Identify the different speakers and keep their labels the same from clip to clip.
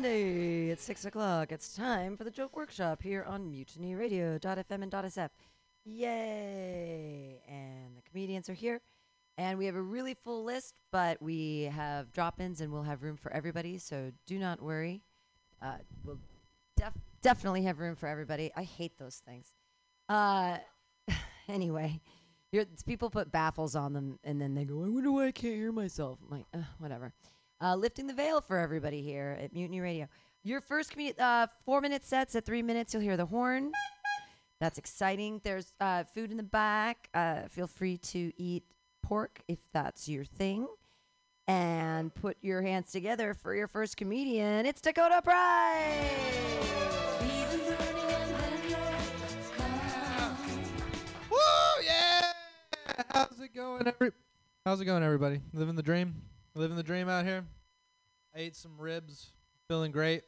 Speaker 1: Monday at 6 o'clock. It's time for the Joke Workshop here on Mutiny Radio.fm and .sf. Yay! And the comedians are here. And we have a really full list, but we have drop ins and we'll have room for everybody, so do not worry. Uh, we'll def- definitely have room for everybody. I hate those things. Uh, anyway, people put baffles on them and then they go, I wonder why I can't hear myself. I'm like, uh, whatever. Uh, lifting the veil for everybody here at Mutiny Radio. Your first commu- uh, four minute sets at three minutes, you'll hear the horn. That's exciting. There's uh, food in the back. Uh, feel free to eat pork if that's your thing. And put your hands together for your first comedian. It's Dakota Price.
Speaker 2: Woo! Yeah! How's it going, every? How's it going, everybody? Living the dream. Living the dream out here. I ate some ribs. Feeling great.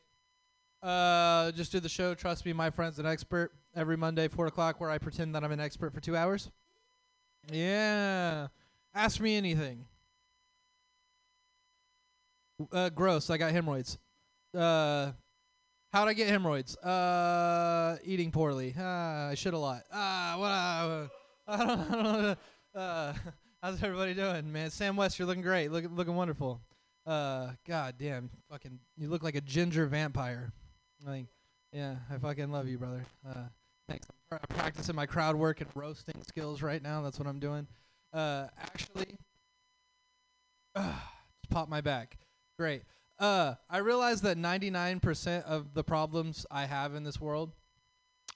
Speaker 2: Uh, just did the show. Trust me, my friend's an expert. Every Monday, four o'clock, where I pretend that I'm an expert for two hours. Yeah. Ask me anything. Uh, gross. I got hemorrhoids. Uh, how'd I get hemorrhoids? Uh, eating poorly. Ah, I shit a lot. Ah, what? Uh, I don't, I don't know. Uh, how's everybody doing, man? Sam West, you're looking great. Look, looking wonderful. Uh, god damn, fucking, you look like a ginger vampire. Like, yeah, I fucking love you, brother. Uh, thanks. I'm pra- practicing my crowd work and roasting skills right now. That's what I'm doing. Uh, actually, uh, just pop my back. Great. Uh, I realize that 99% of the problems I have in this world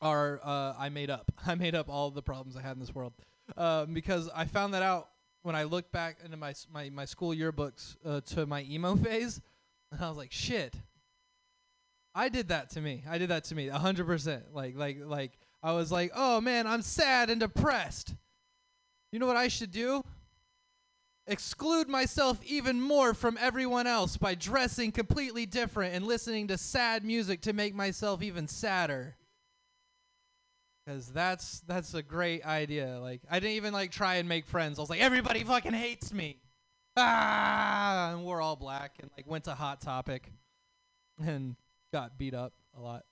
Speaker 2: are uh, I made up. I made up all the problems I had in this world um, because I found that out when I looked back into my my, my school yearbooks uh, to my emo phase, and I was like, shit. I did that to me. I did that to me, hundred percent. Like like like I was like, oh man, I'm sad and depressed. You know what I should do? exclude myself even more from everyone else by dressing completely different and listening to sad music to make myself even sadder. Cause that's that's a great idea. Like I didn't even like try and make friends. I was like, everybody fucking hates me. Ah, and we're all black and like went to Hot Topic, and got beat up a lot.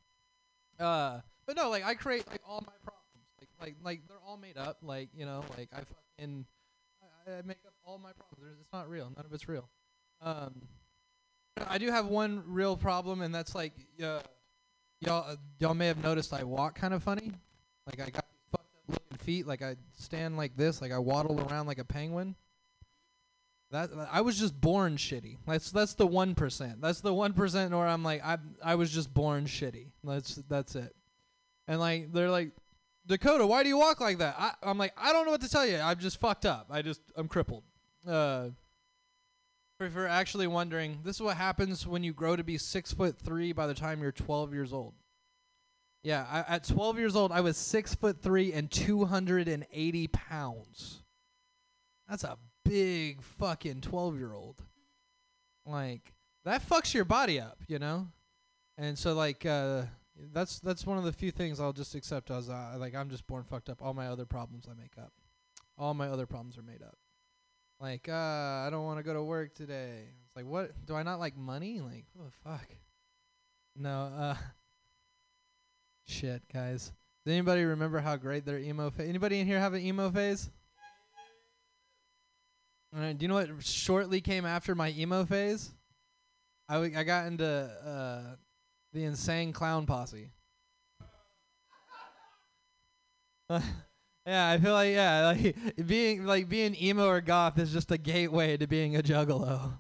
Speaker 2: Uh, but no, like I create like all my problems. Like like like they're all made up. Like you know, like I fucking I, I make up all my problems. It's not real. None of it's real. Um, I do have one real problem, and that's like, uh, y'all, uh, y'all may have noticed I walk kind of funny. Like I got these fucked up looking feet. Like I stand like this. Like I waddle around like a penguin. That I was just born shitty. That's that's the one percent. That's the one percent where I'm like I I was just born shitty. That's that's it. And like they're like Dakota, why do you walk like that? I, I'm like, I don't know what to tell you. I'm just fucked up. I just, I'm crippled. Uh, if you're actually wondering, this is what happens when you grow to be six foot three by the time you're 12 years old. Yeah, I, at 12 years old, I was six foot three and 280 pounds. That's a big fucking 12 year old. Like, that fucks your body up, you know? And so, like, uh, that's that's one of the few things I'll just accept as uh, like I'm just born fucked up. All my other problems I make up. All my other problems are made up. Like, uh, I don't want to go to work today. It's like, what? Do I not like money? Like, what the fuck? No, uh, shit, guys. Does anybody remember how great their emo phase? Anybody in here have an emo phase? Do you know what shortly came after my emo phase? I, w- I got into uh, the insane clown posse. yeah, I feel like yeah, like being like being emo or goth is just a gateway to being a juggalo.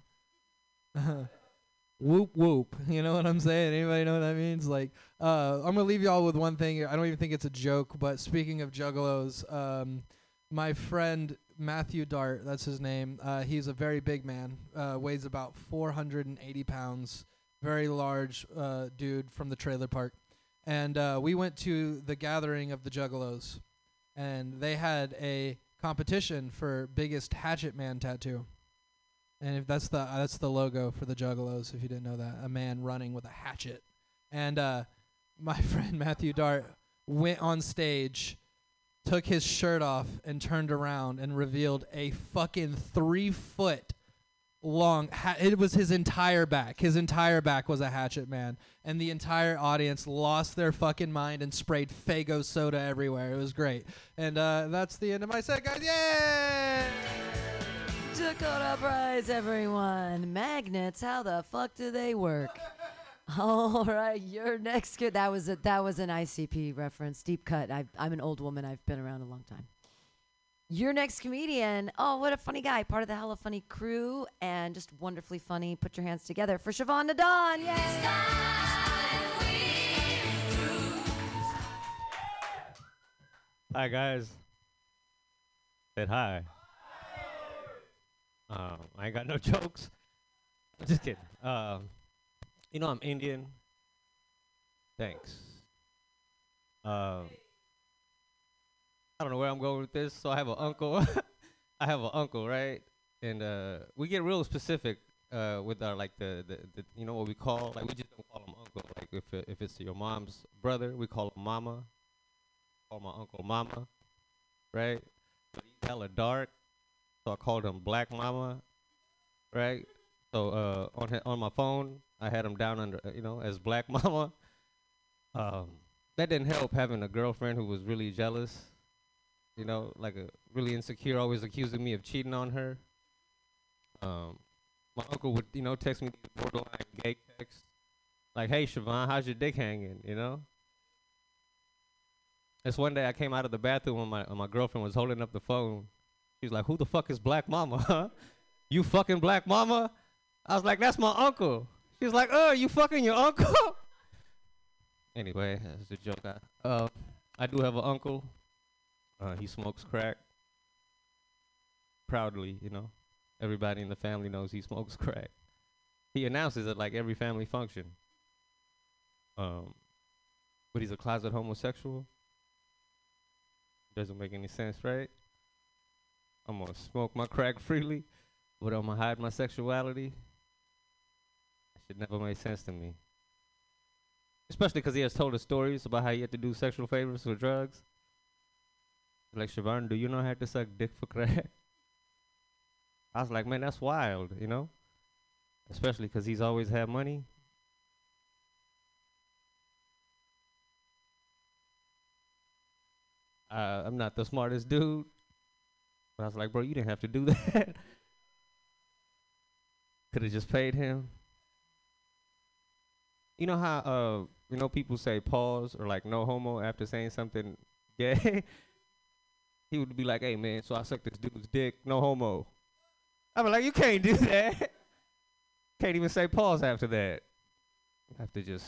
Speaker 2: whoop whoop, you know what I'm saying? Anybody know what that means? Like, uh, I'm gonna leave y'all with one thing. I don't even think it's a joke, but speaking of juggalos, um, my friend Matthew Dart, that's his name. Uh, he's a very big man, uh, weighs about 480 pounds, very large uh, dude from the trailer park. And uh, we went to the gathering of the Juggalos, and they had a competition for biggest Hatchet Man tattoo. And if that's the that's the logo for the Juggalos, if you didn't know that, a man running with a hatchet. And uh, my friend Matthew Dart went on stage took his shirt off and turned around and revealed a fucking three foot long. Ha- it was his entire back. His entire back was a hatchet man, and the entire audience lost their fucking mind and sprayed Faygo soda everywhere. It was great, and uh, that's the end of my set, guys. Yay!
Speaker 1: Dakota Price, everyone. Magnets, how the fuck do they work? All right, your next kid. That was a, that was an ICP reference, deep cut. i I'm an old woman. I've been around a long time. Your next comedian. Oh, what a funny guy! Part of the Hella Funny crew, and just wonderfully funny. Put your hands together for Siobhan Nadon. Yay!
Speaker 3: Hi guys. Said hi. Um, I ain't got no jokes. Just kidding. Um, you know I'm Indian. Thanks. Um, I don't know where I'm going with this. So I have an uncle. I have an uncle, right? And uh, we get real specific uh, with our like the, the, the you know what we call like we just don't call him uncle. Like if if it's your mom's brother, we call him mama. Call my uncle mama, right? But he's hella dark, so I called him Black Mama, right? So uh, on on my phone, I had him down under you know as Black Mama. Um, that didn't help having a girlfriend who was really jealous, you know, like a really insecure, always accusing me of cheating on her. Um, my uncle would you know text me borderline gay texts, like, "Hey Siobhan, how's your dick hanging?" You know. It's one day I came out of the bathroom and my and my girlfriend was holding up the phone. She's like, "Who the fuck is Black Mama? You fucking Black Mama?" I was like, "That's my uncle." She's like, "Oh, you fucking your uncle?" anyway, that's a joke. I, uh, I do have an uncle. Uh, he smokes crack. Proudly, you know, everybody in the family knows he smokes crack. He announces it like every family function. Um, but he's a closet homosexual. Doesn't make any sense, right? I'm gonna smoke my crack freely, but I'm gonna hide my sexuality. Should never made sense to me. Especially because he has told us stories about how he had to do sexual favors for drugs. Like, Siobhan, do you know how to suck dick for crack? I was like, man, that's wild, you know? Especially because he's always had money. uh, I'm not the smartest dude. But I was like, bro, you didn't have to do that. Could have just paid him. You know how uh you know people say pause or like no homo after saying something gay? he would be like, Hey man, so I sucked this dude's dick, no homo. I'm like, you can't do that. can't even say pause after that. You have to just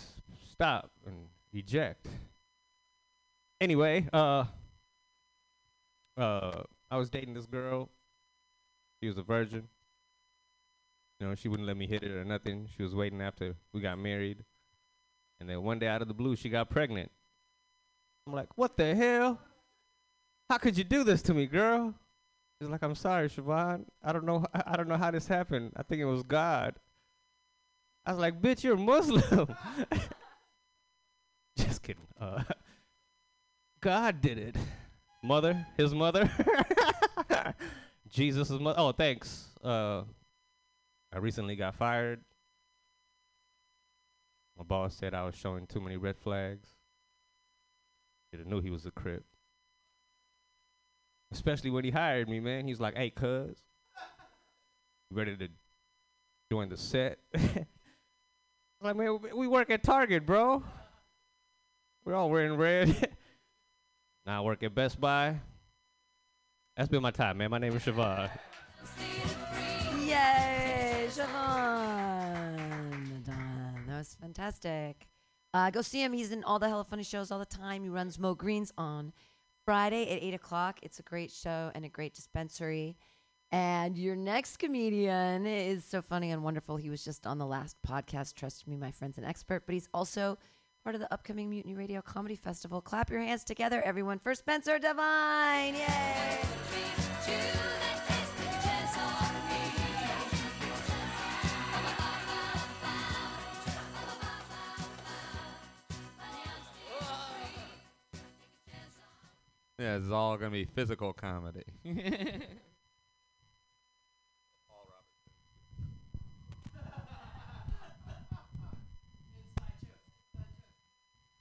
Speaker 3: stop and eject. Anyway, uh uh, I was dating this girl. She was a virgin. You know, she wouldn't let me hit it or nothing. She was waiting after we got married. And then one day out of the blue, she got pregnant. I'm like, what the hell? How could you do this to me, girl? She's like, I'm sorry, Siobhan. I don't know. I, don't know how this happened. I think it was God. I was like, bitch, you're Muslim. Just kidding. Uh, God did it mother, his mother, Jesus' mother. Oh, thanks. Uh, I recently got fired. My boss said I was showing too many red flags. Have knew he was a crip. Especially when he hired me, man. He's like, "Hey, cuz, ready to join the set?" like, man, we- we work at Target, bro. We're all wearing red. Now I work at Best Buy. That's been my time, man. My name is Siobhan.
Speaker 1: Was fantastic. Uh, go see him. He's in all the hella funny shows all the time. He runs Mo Greens on Friday at 8 o'clock. It's a great show and a great dispensary. And your next comedian is so funny and wonderful. He was just on the last podcast, Trust Me, My Friend's an Expert, but he's also part of the upcoming Mutiny Radio Comedy Festival. Clap your hands together, everyone, for Spencer Devine. Yay!
Speaker 4: Yeah, it's all gonna be physical comedy.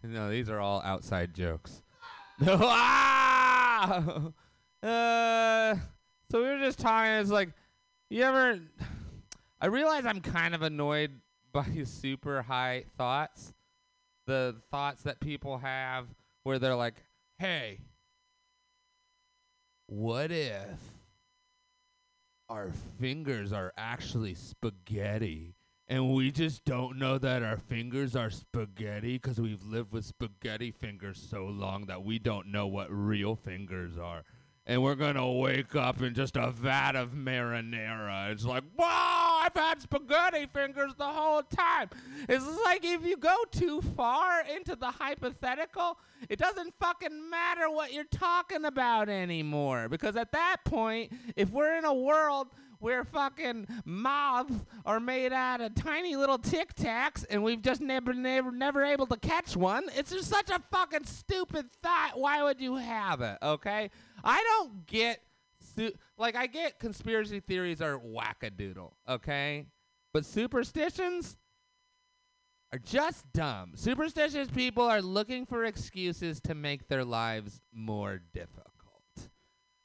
Speaker 4: no, these are all outside jokes. ah! uh, so we were just talking. It's like, you ever? I realize I'm kind of annoyed by super high thoughts, the thoughts that people have where they're like, "Hey, what if our fingers are actually spaghetti?" And we just don't know that our fingers are spaghetti because we've lived with spaghetti fingers so long that we don't know what real fingers are. And we're to wake up in just a vat of marinara. It's like, whoa, I've had spaghetti fingers the whole time. It's like if you go too far into the hypothetical, it doesn't fucking matter what you're talking about anymore. Because at that point, if we're in a world where fucking moths are made out of tiny little tic tacs and we've just never, never, never able to catch one. It's just such a fucking stupid thought. Why would you have it? Okay, I don't get su- like I get conspiracy theories are wackadoodle. Okay, but superstitions are just dumb. Superstitious people are looking for excuses to make their lives more difficult.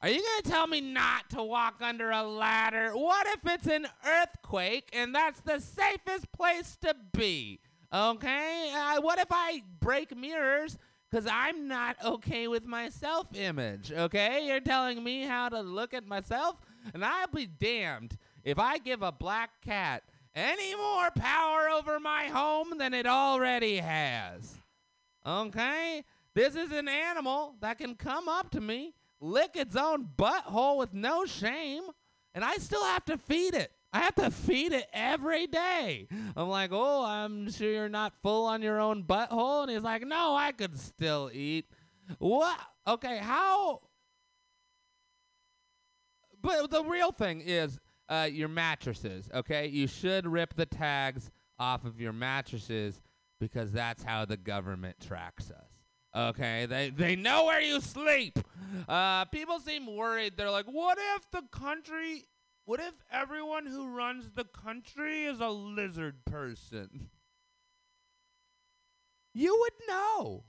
Speaker 4: Are you going to tell me not to walk under a ladder? What if it's an earthquake and that's the safest place to be? Okay? Uh, what if I break mirrors because I'm not okay with my self image? Okay? You're telling me how to look at myself? And I'll be damned if I give a black cat any more power over my home than it already has. Okay? This is an animal that can come up to me lick its own butthole with no shame, and I still have to feed it. I have to feed it every day. I'm like, oh, I'm sure you're not full on your own butthole. And he's like, no, I could still eat. What? Okay, how? But the real thing is uh, your mattresses, okay? You should rip the tags off of your mattresses because that's how the government tracks us. Okay, they they know where you sleep. Uh, people seem worried. They're like, what if the country? What if everyone who runs the country is a lizard person? You would know.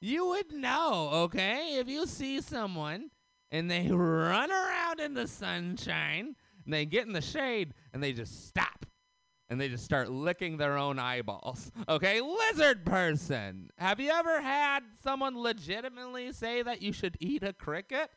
Speaker 4: You would know, okay? If you see someone and they run around in the sunshine and they get in the shade and they just stop and they just start licking their own eyeballs. Okay, lizard person. Have you ever had someone legitimately say that you should eat a cricket?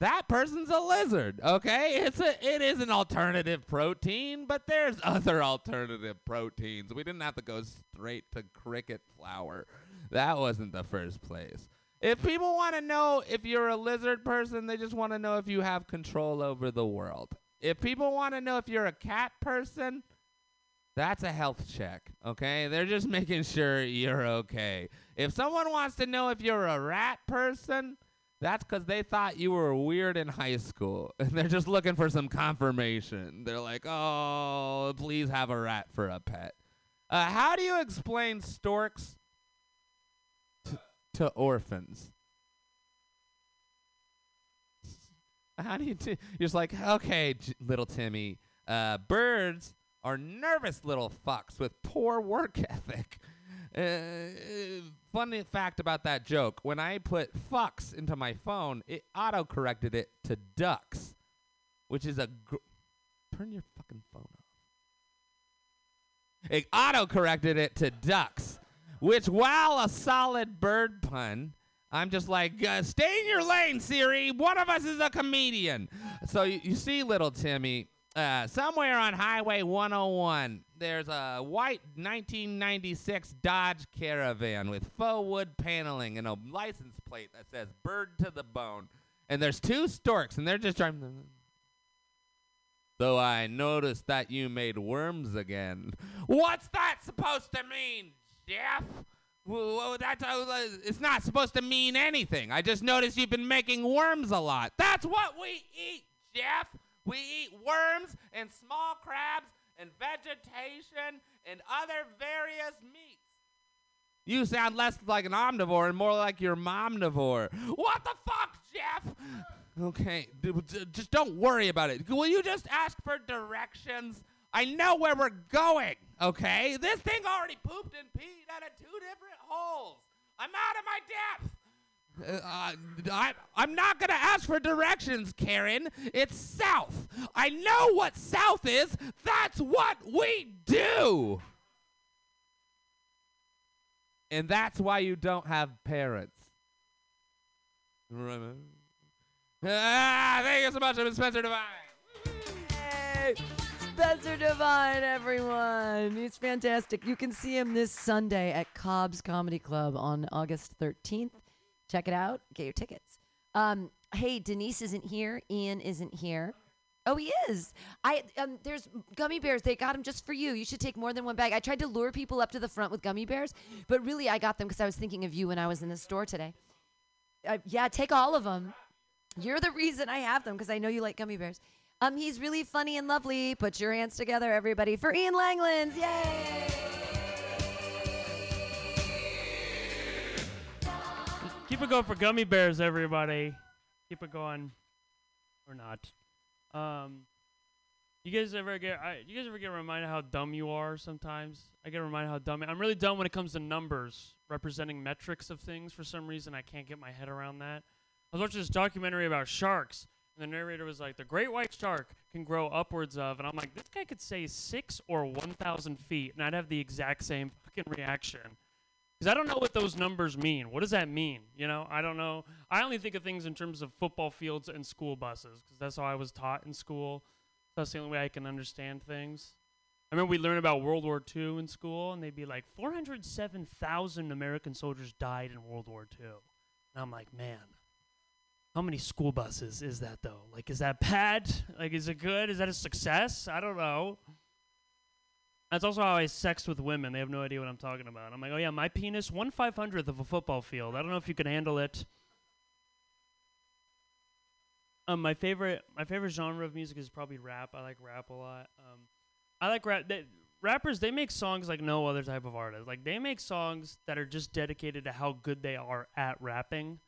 Speaker 4: That person's a lizard, okay? It's a it is an alternative protein, but there's other alternative proteins. We didn't have to go straight to cricket flour. That wasn't the first place. If people want to know if you're a lizard person, they just want to know if you have control over the world. If people want to know if you're a cat person, that's a health check, okay? They're just making sure you're okay. If someone wants to know if you're a rat person, that's because they thought you were weird in high school and they're just looking for some confirmation. They're like, oh, please have a rat for a pet. Uh, how do you explain storks t- to orphans? How do you? You're just like, okay, j- little Timmy, uh, birds are nervous little fucks with poor work ethic. Uh, funny fact about that joke when I put fucks into my phone, it auto corrected it to ducks, which is a. Gr- Turn your fucking phone off. It auto corrected it to ducks, which, while a solid bird pun, I'm just like, uh, stay in your lane, Siri. One of us is a comedian. So you, you see, little Timmy, uh, somewhere on Highway 101, there's a white 1996 Dodge Caravan with faux wood paneling and a license plate that says "Bird to the Bone." And there's two storks, and they're just driving. So I noticed that you made worms again. What's that supposed to mean, Jeff? Well, that's uh, it's not supposed to mean anything. I just noticed you've been making worms a lot. That's what we eat, Jeff. We eat worms and small crabs and vegetation and other various meats. You sound less like an omnivore and more like your momnivore. What the fuck, Jeff? Okay, d- d- just don't worry about it. Will you just ask for directions? I know where we're going, okay? This thing already pooped and peed out of two different holes. I'm out of my depth. Uh, I, I'm not going to ask for directions, Karen. It's south. I know what south is. That's what we do. And that's why you don't have parents. Ah, thank you so much. I'm Spencer Devine.
Speaker 1: Hey, Spencer Devine, everyone. He's fantastic. You can see him this Sunday at Cobb's Comedy Club on August 13th. Check it out. Get your tickets. Um, hey, Denise isn't here. Ian isn't here. Oh, he is. I um, there's gummy bears. They got them just for you. You should take more than one bag. I tried to lure people up to the front with gummy bears, but really I got them because I was thinking of you when I was in the store today. Uh, yeah, take all of them. You're the reason I have them because I know you like gummy bears. Um, he's really funny and lovely. Put your hands together, everybody, for Ian Langlands. Yay!
Speaker 5: Keep it going for gummy bears, everybody. Keep it going, or not. Um, you guys ever get? I, you guys ever get reminded how dumb you are? Sometimes I get reminded how dumb. I'm really dumb when it comes to numbers representing metrics of things. For some reason, I can't get my head around that. I was watching this documentary about sharks, and the narrator was like, "The great white shark can grow upwards of," and I'm like, "This guy could say six or one thousand feet, and I'd have the exact same fucking reaction." Because I don't know what those numbers mean. What does that mean? You know, I don't know. I only think of things in terms of football fields and school buses, because that's how I was taught in school. That's the only way I can understand things. I remember we learned about World War II in school, and they'd be like, 407,000 American soldiers died in World War II. And I'm like, man, how many school buses is that, though? Like, is that bad? Like, is it good? Is that a success? I don't know. That's also how I sex with women. They have no idea what I'm talking about. I'm like, oh yeah, my penis, one five hundredth of a football field. I don't know if you can handle it. Um, my favorite, my favorite genre of music is probably rap. I like rap a lot. Um, I like rap. They, rappers, they make songs like no other type of artist. Like they make songs that are just dedicated to how good they are at rapping.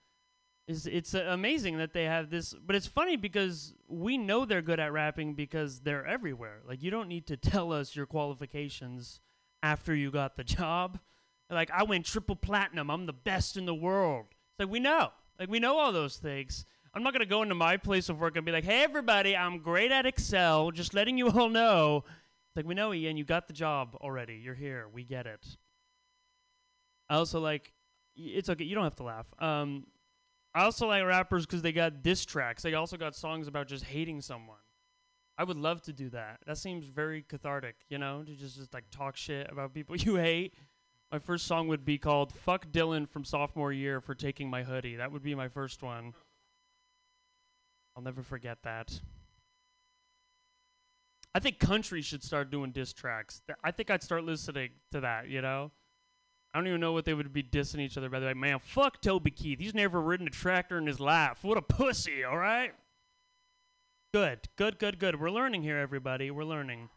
Speaker 5: It's uh, amazing that they have this, but it's funny because we know they're good at rapping because they're everywhere. Like you don't need to tell us your qualifications after you got the job. Like I went triple platinum. I'm the best in the world. It's like we know. Like we know all those things. I'm not gonna go into my place of work and be like, "Hey, everybody, I'm great at Excel. Just letting you all know." It's like we know, Ian. You got the job already. You're here. We get it. I also like. It's okay. You don't have to laugh. Um, I also like rappers because they got diss tracks. They also got songs about just hating someone. I would love to do that. That seems very cathartic, you know, to just, just like talk shit about people you hate. My first song would be called Fuck Dylan from sophomore year for taking my hoodie. That would be my first one. I'll never forget that. I think country should start doing diss tracks. Th- I think I'd start listening to that, you know? I don't even know what they would be dissing each other by. They're like, man, fuck Toby Keith. He's never ridden a tractor in his life. What a pussy, all right? Good, good, good, good. We're learning here, everybody. We're learning.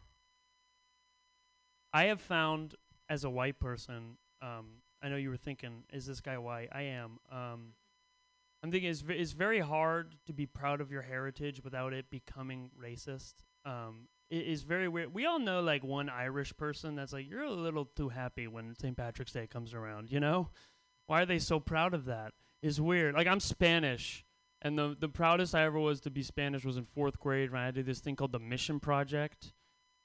Speaker 5: I have found, as a white person, um, I know you were thinking, is this guy white? I am. Um, I'm thinking it's, ve- it's very hard to be proud of your heritage without it becoming racist. Um, it is very weird. We all know like one Irish person that's like, you're a little too happy when St. Patrick's Day comes around, you know? Why are they so proud of that? It's weird. Like I'm Spanish, and the the proudest I ever was to be Spanish was in fourth grade when I did this thing called the Mission Project.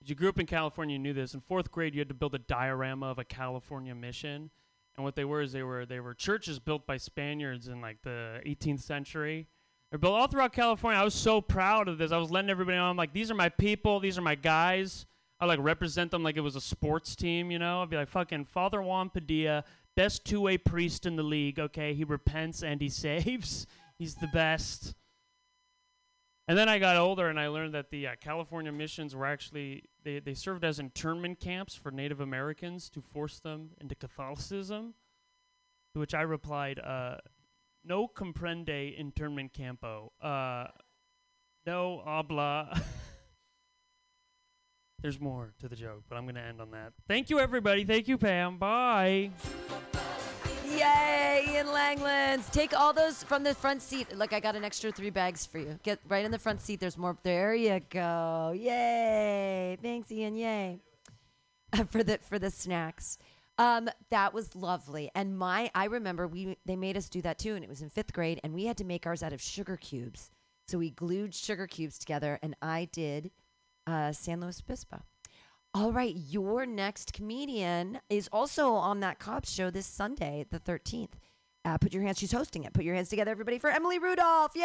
Speaker 5: If you grew up in California, you knew this. In fourth grade, you had to build a diorama of a California mission, and what they were is they were they were churches built by Spaniards in like the 18th century. They're all throughout California. I was so proud of this. I was letting everybody know. I'm like, these are my people. These are my guys. I like represent them like it was a sports team. You know, I'd be like, fucking Father Juan Padilla, best two-way priest in the league. Okay, he repents and he saves. He's the best. And then I got older and I learned that the uh, California missions were actually they, they served as internment camps for Native Americans to force them into Catholicism. To which I replied, uh, "No comprende internment campo. Uh, no habla." There's more to the joke, but I'm going to end on that. Thank you, everybody. Thank you, Pam. Bye.
Speaker 1: Yay, Ian Langlands. Take all those from the front seat. Look, I got an extra three bags for you. Get right in the front seat. There's more. There you go. Yay. Thanks, Ian. Yay. for the for the snacks. Um, that was lovely. And my I remember we they made us do that too, and it was in fifth grade, and we had to make ours out of sugar cubes. So we glued sugar cubes together, and I did uh, San Luis Obispo. All right, your next comedian is also on that Cobb's show this Sunday, the 13th. Uh, put your hands, she's hosting it. Put your hands together, everybody, for Emily Rudolph. Yay!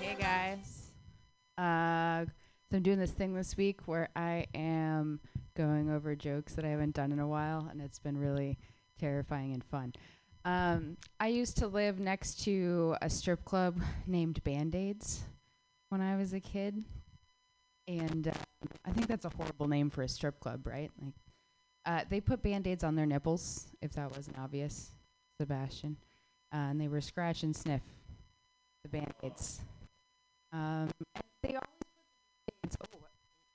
Speaker 6: Hey guys. Uh, so I'm doing this thing this week where I am going over jokes that I haven't done in a while, and it's been really terrifying and fun. Um, I used to live next to a strip club named Band Aids when I was a kid, and uh, I think that's a horrible name for a strip club, right? Like, uh, they put Band Aids on their nipples, if that wasn't obvious, Sebastian, uh, and they were scratch and sniff the Band Aids. Um, they always Band-Aids- oh,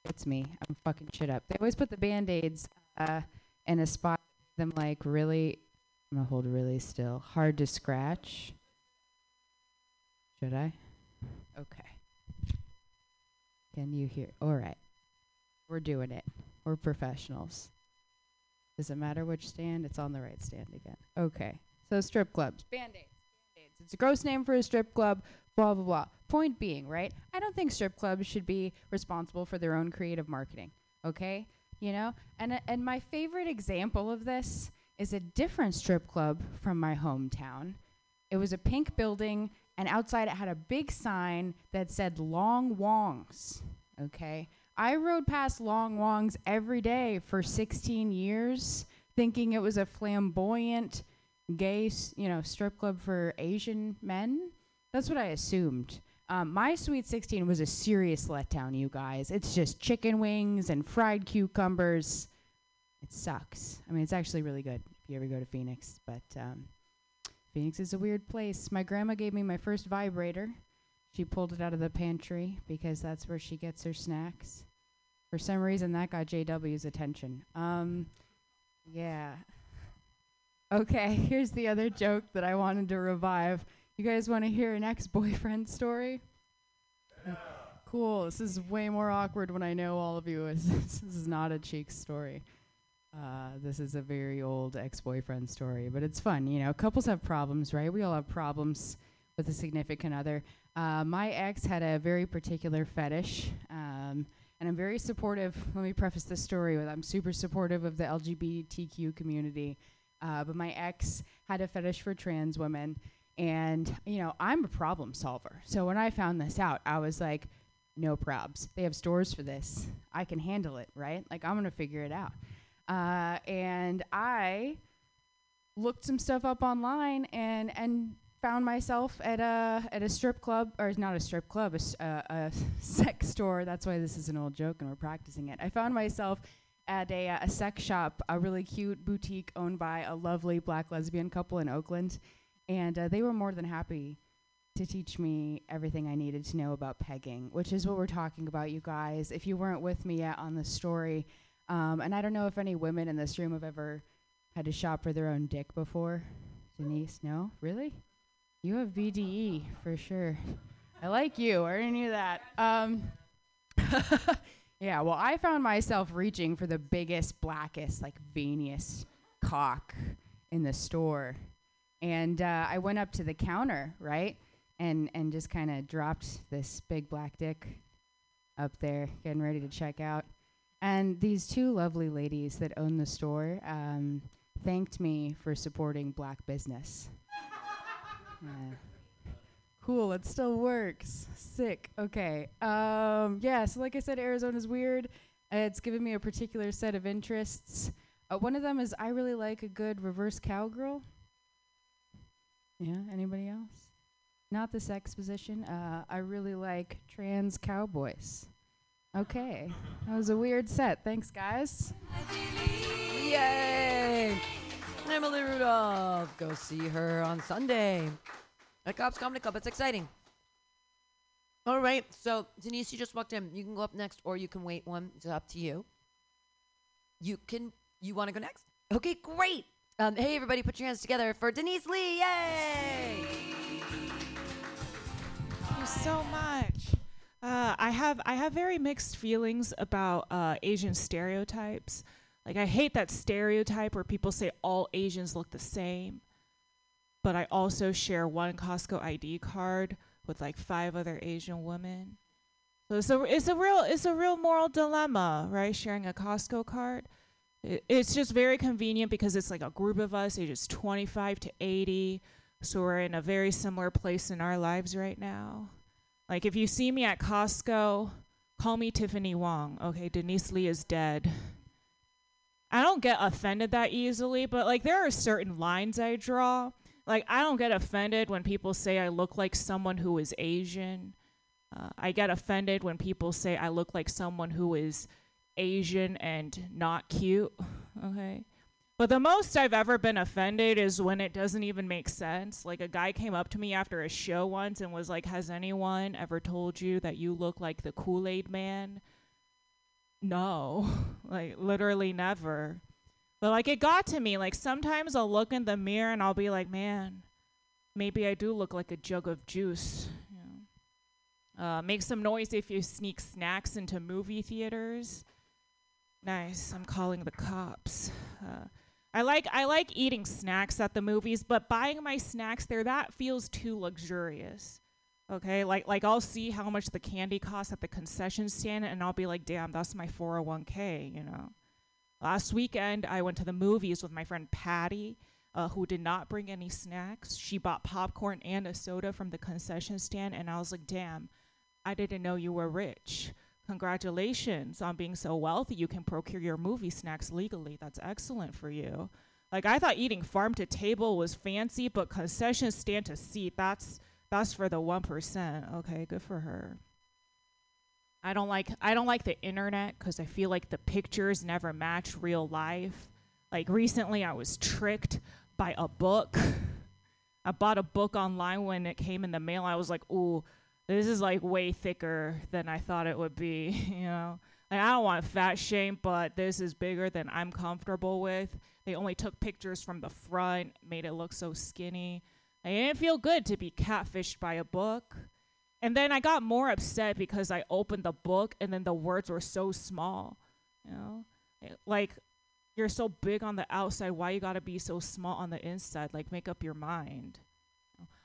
Speaker 6: it's me. I'm fucking shit up. They always put the band aids uh, in a spot them like really. I'm gonna hold really still. Hard to scratch. Should I? Okay. Can you hear? All right. We're doing it. We're professionals. Does it matter which stand? It's on the right stand again. Okay. So strip clubs. Band aids. Band aids. It's a gross name for a strip club blah blah blah. Point being, right? I don't think strip clubs should be responsible for their own creative marketing. Okay, you know. And uh, and my favorite example of this is a different strip club from my hometown. It was a pink building, and outside it had a big sign that said "Long Wongs." Okay, I rode past Long Wongs every day for 16 years, thinking it was a flamboyant, gay, you know, strip club for Asian men. That's what I assumed. Um, my Sweet 16 was a serious letdown, you guys. It's just chicken wings and fried cucumbers. It sucks. I mean, it's actually really good if you ever go to Phoenix, but um, Phoenix is a weird place. My grandma gave me my first vibrator. She pulled it out of the pantry because that's where she gets her snacks. For some reason, that got JW's attention. Um, yeah. Okay, here's the other joke that I wanted to revive. You guys want to hear an ex-boyfriend story? Cool. This is way more awkward when I know all of you. This is not a cheek story. Uh, this is a very old ex-boyfriend story, but it's fun. You know, couples have problems, right? We all have problems with a significant other. Uh, my ex had a very particular fetish, um, and I'm very supportive. Let me preface this story with I'm super supportive of the LGBTQ community. Uh, but my ex had a fetish for trans women, and you know I'm a problem solver. So when I found this out, I was like, no probs. They have stores for this. I can handle it, right? Like I'm gonna figure it out. Uh, and I looked some stuff up online and and found myself at a at a strip club or not a strip club, a, uh, a sex store. That's why this is an old joke and we're practicing it. I found myself at a, a sex shop, a really cute boutique owned by a lovely black lesbian couple in Oakland, and uh, they were more than happy to teach me everything I needed to know about pegging, which is what we're talking about, you guys. If you weren't with me yet on the story, um, and I don't know if any women in this room have ever had to shop for their own dick before. Denise, no, really? You have VDE for sure. I like you. I already knew that. Um, yeah, well, I found myself reaching for the biggest, blackest, like veiniest cock in the store, and uh, I went up to the counter, right, and and just kind of dropped this big black dick up there, getting ready to check out. And these two lovely ladies that own the store um, thanked me for supporting black business. Yeah. Cool, it still works. Sick. Okay. Um, yeah, so like I said, Arizona's weird. It's given me a particular set of interests. Uh, one of them is I really like a good reverse cowgirl. Yeah, anybody else? Not the sex position. Uh, I really like trans cowboys. Okay, that was a weird set. Thanks, guys.
Speaker 1: Yay! Emily Rudolph. Go see her on Sunday at Cobb's Comedy Club. It's exciting. All right. So, Denise, you just walked in. You can go up next or you can wait one. It's up to you. you can. You want to go next? Okay, great. Um, hey, everybody, put your hands together for Denise Lee. Yay!
Speaker 7: Thank you so much. Uh, I have I have very mixed feelings about uh, Asian stereotypes. Like I hate that stereotype where people say all Asians look the same. But I also share one Costco ID card with like five other Asian women. So it's a it's a real it's a real moral dilemma, right? Sharing a Costco card. It, it's just very convenient because it's like a group of us, ages 25 to 80. So we're in a very similar place in our lives right now. Like if you see me at Costco, call me Tiffany Wong. Okay, Denise Lee is dead. I don't get offended that easily, but like there are certain lines I draw. Like I don't get offended when people say I look like someone who is Asian. Uh, I get offended when people say I look like someone who is Asian and not cute. Okay. But the most I've ever been offended is when it doesn't even make sense. Like a guy came up to me after a show once and was like, Has anyone ever told you that you look like the Kool Aid man? No. like literally never. But like it got to me. Like sometimes I'll look in the mirror and I'll be like, Man, maybe I do look like a jug of juice. Uh, make some noise if you sneak snacks into movie theaters. Nice. I'm calling the cops. Uh, I like I like eating snacks at the movies, but buying my snacks there that feels too luxurious. Okay, like like I'll see how much the candy costs at the concession stand, and I'll be like, "Damn, that's my 401k," you know. Last weekend, I went to the movies with my friend Patty, uh, who did not bring any snacks. She bought popcorn and a soda from the concession stand, and I was like, "Damn, I didn't know you were rich." Congratulations on being so wealthy. You can procure your movie snacks legally. That's excellent for you. Like I thought eating farm to table was fancy, but concession stand to seat, that's that's for the 1%. Okay, good for her. I don't like I don't like the internet cuz I feel like the pictures never match real life. Like recently I was tricked by a book. I bought a book online when it came in the mail. I was like, "Ooh, this is like way thicker than I thought it would be, you know. Like I don't want fat shame, but this is bigger than I'm comfortable with. They only took pictures from the front, made it look so skinny. It didn't feel good to be catfished by a book. And then I got more upset because I opened the book and then the words were so small, you know. Like you're so big on the outside, why you got to be so small on the inside? Like make up your mind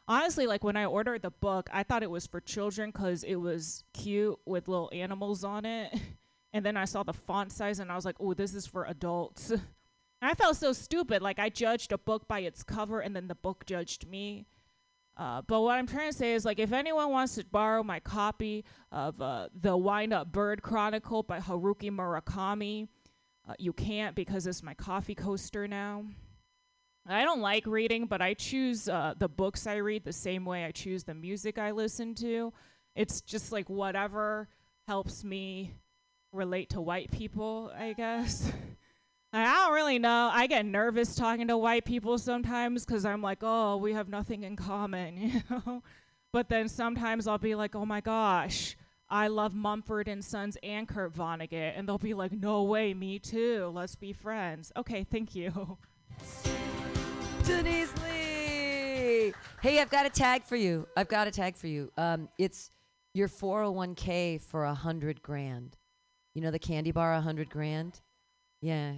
Speaker 7: honestly like when i ordered the book i thought it was for children because it was cute with little animals on it. And then i saw the font size and i was like oh this is for adults. I felt so stupid. Like i judged a book by its cover and then the book judged me. Uh, but what i'm trying to say is like if anyone wants to borrow my copy of uh, the wind up bird chronicle by haruki murakami uh, you can't because it's my coffee coaster now I don't like reading, but I choose uh, the books I read the same way I choose the music I listen to. It's just like whatever helps me relate to white people, I guess. I don't really know. I get nervous talking to white people sometimes because I'm like, oh, we have nothing in common, you know? But then sometimes I'll be like, oh my gosh, I love Mumford and Sons and Kurt Vonnegut. And they'll be like, no way, me too. Let's be friends. Okay, thank you.
Speaker 1: Denise Lee. Hey, I've got a tag for you. I've got a tag for you. Um, it's your 401k for a hundred grand. You know the candy bar, a hundred grand. Yeah,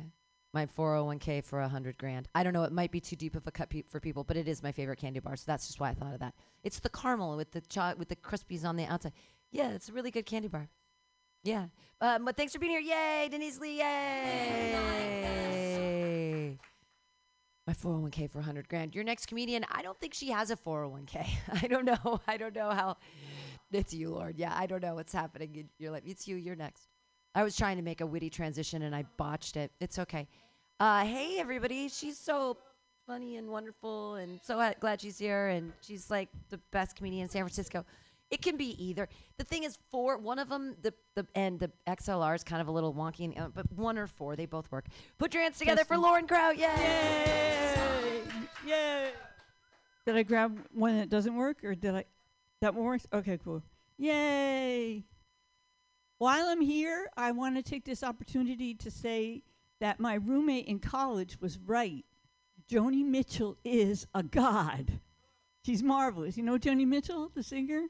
Speaker 1: my 401k for a hundred grand. I don't know. It might be too deep of a cut pe- for people, but it is my favorite candy bar. So that's just why I thought of that. It's the caramel with the cho- with the crispies on the outside. Yeah, it's a really good candy bar. Yeah. Um, but thanks for being here. Yay, Denise Lee. Yay. My 401k for 100 grand. Your next comedian, I don't think she has a 401k. I don't know. I don't know how. It's you, Lord. Yeah, I don't know what's happening in your life. It's you. You're next. I was trying to make a witty transition and I botched it. It's okay. Uh, hey, everybody. She's so funny and wonderful and so glad she's here. And she's like the best comedian in San Francisco. It can be either. The thing is, four. One of them, the the and the XLR is kind of a little wonky, and, uh, but one or four, they both work. Put your hands together for Lauren Kraut. Yay!
Speaker 8: Yay! Yay! Did I grab one that doesn't work, or did I? That one works. Okay, cool. Yay! While I'm here, I want to take this opportunity to say that my roommate in college was right. Joni Mitchell is a god. She's marvelous. You know Joni Mitchell, the singer?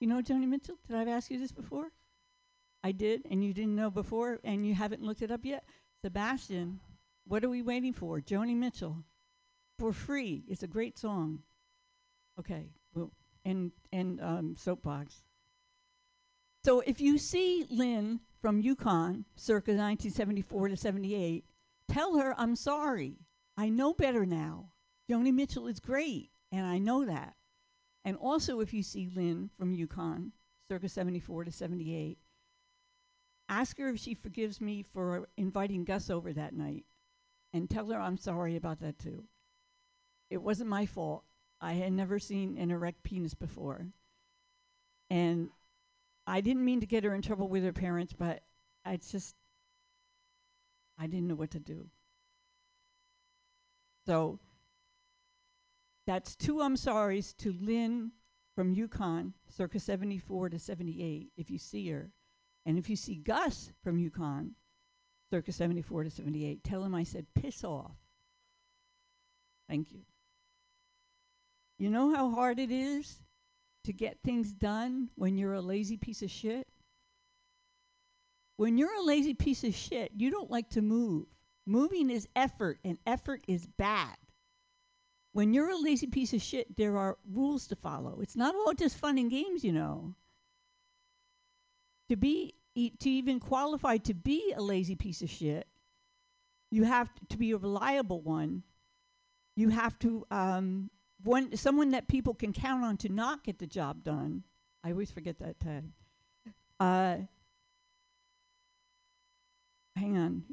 Speaker 8: You know Joni Mitchell? Did I ask you this before? I did, and you didn't know before, and you haven't looked it up yet? Sebastian, what are we waiting for? Joni Mitchell. For free. It's a great song. Okay. Well, and and um, soapbox. So if you see Lynn from Yukon, circa 1974 to 78, tell her I'm sorry. I know better now. Joni Mitchell is great, and I know that. And also, if you see Lynn from Yukon, circa 74 to 78, ask her if she forgives me for inviting Gus over that night, and tell her I'm sorry about that too. It wasn't my fault. I had never seen an erect penis before. And I didn't mean to get her in trouble with her parents, but I just, I didn't know what to do. So that's two I'm sorry's to Lynn from Yukon, circa 74 to 78, if you see her. And if you see Gus from Yukon, circa 74 to 78, tell him I said, piss off. Thank you. You know how hard it is to get things done when you're a lazy piece of shit? When you're a lazy piece of shit, you don't like to move. Moving is effort, and effort is bad. When you're a lazy piece of shit, there are rules to follow. It's not all just fun and games, you know. To be e- to even qualify to be a lazy piece of shit, you have to be a reliable one. You have to um, one someone that people can count on to not get the job done. I always forget that tag. Uh, hang on.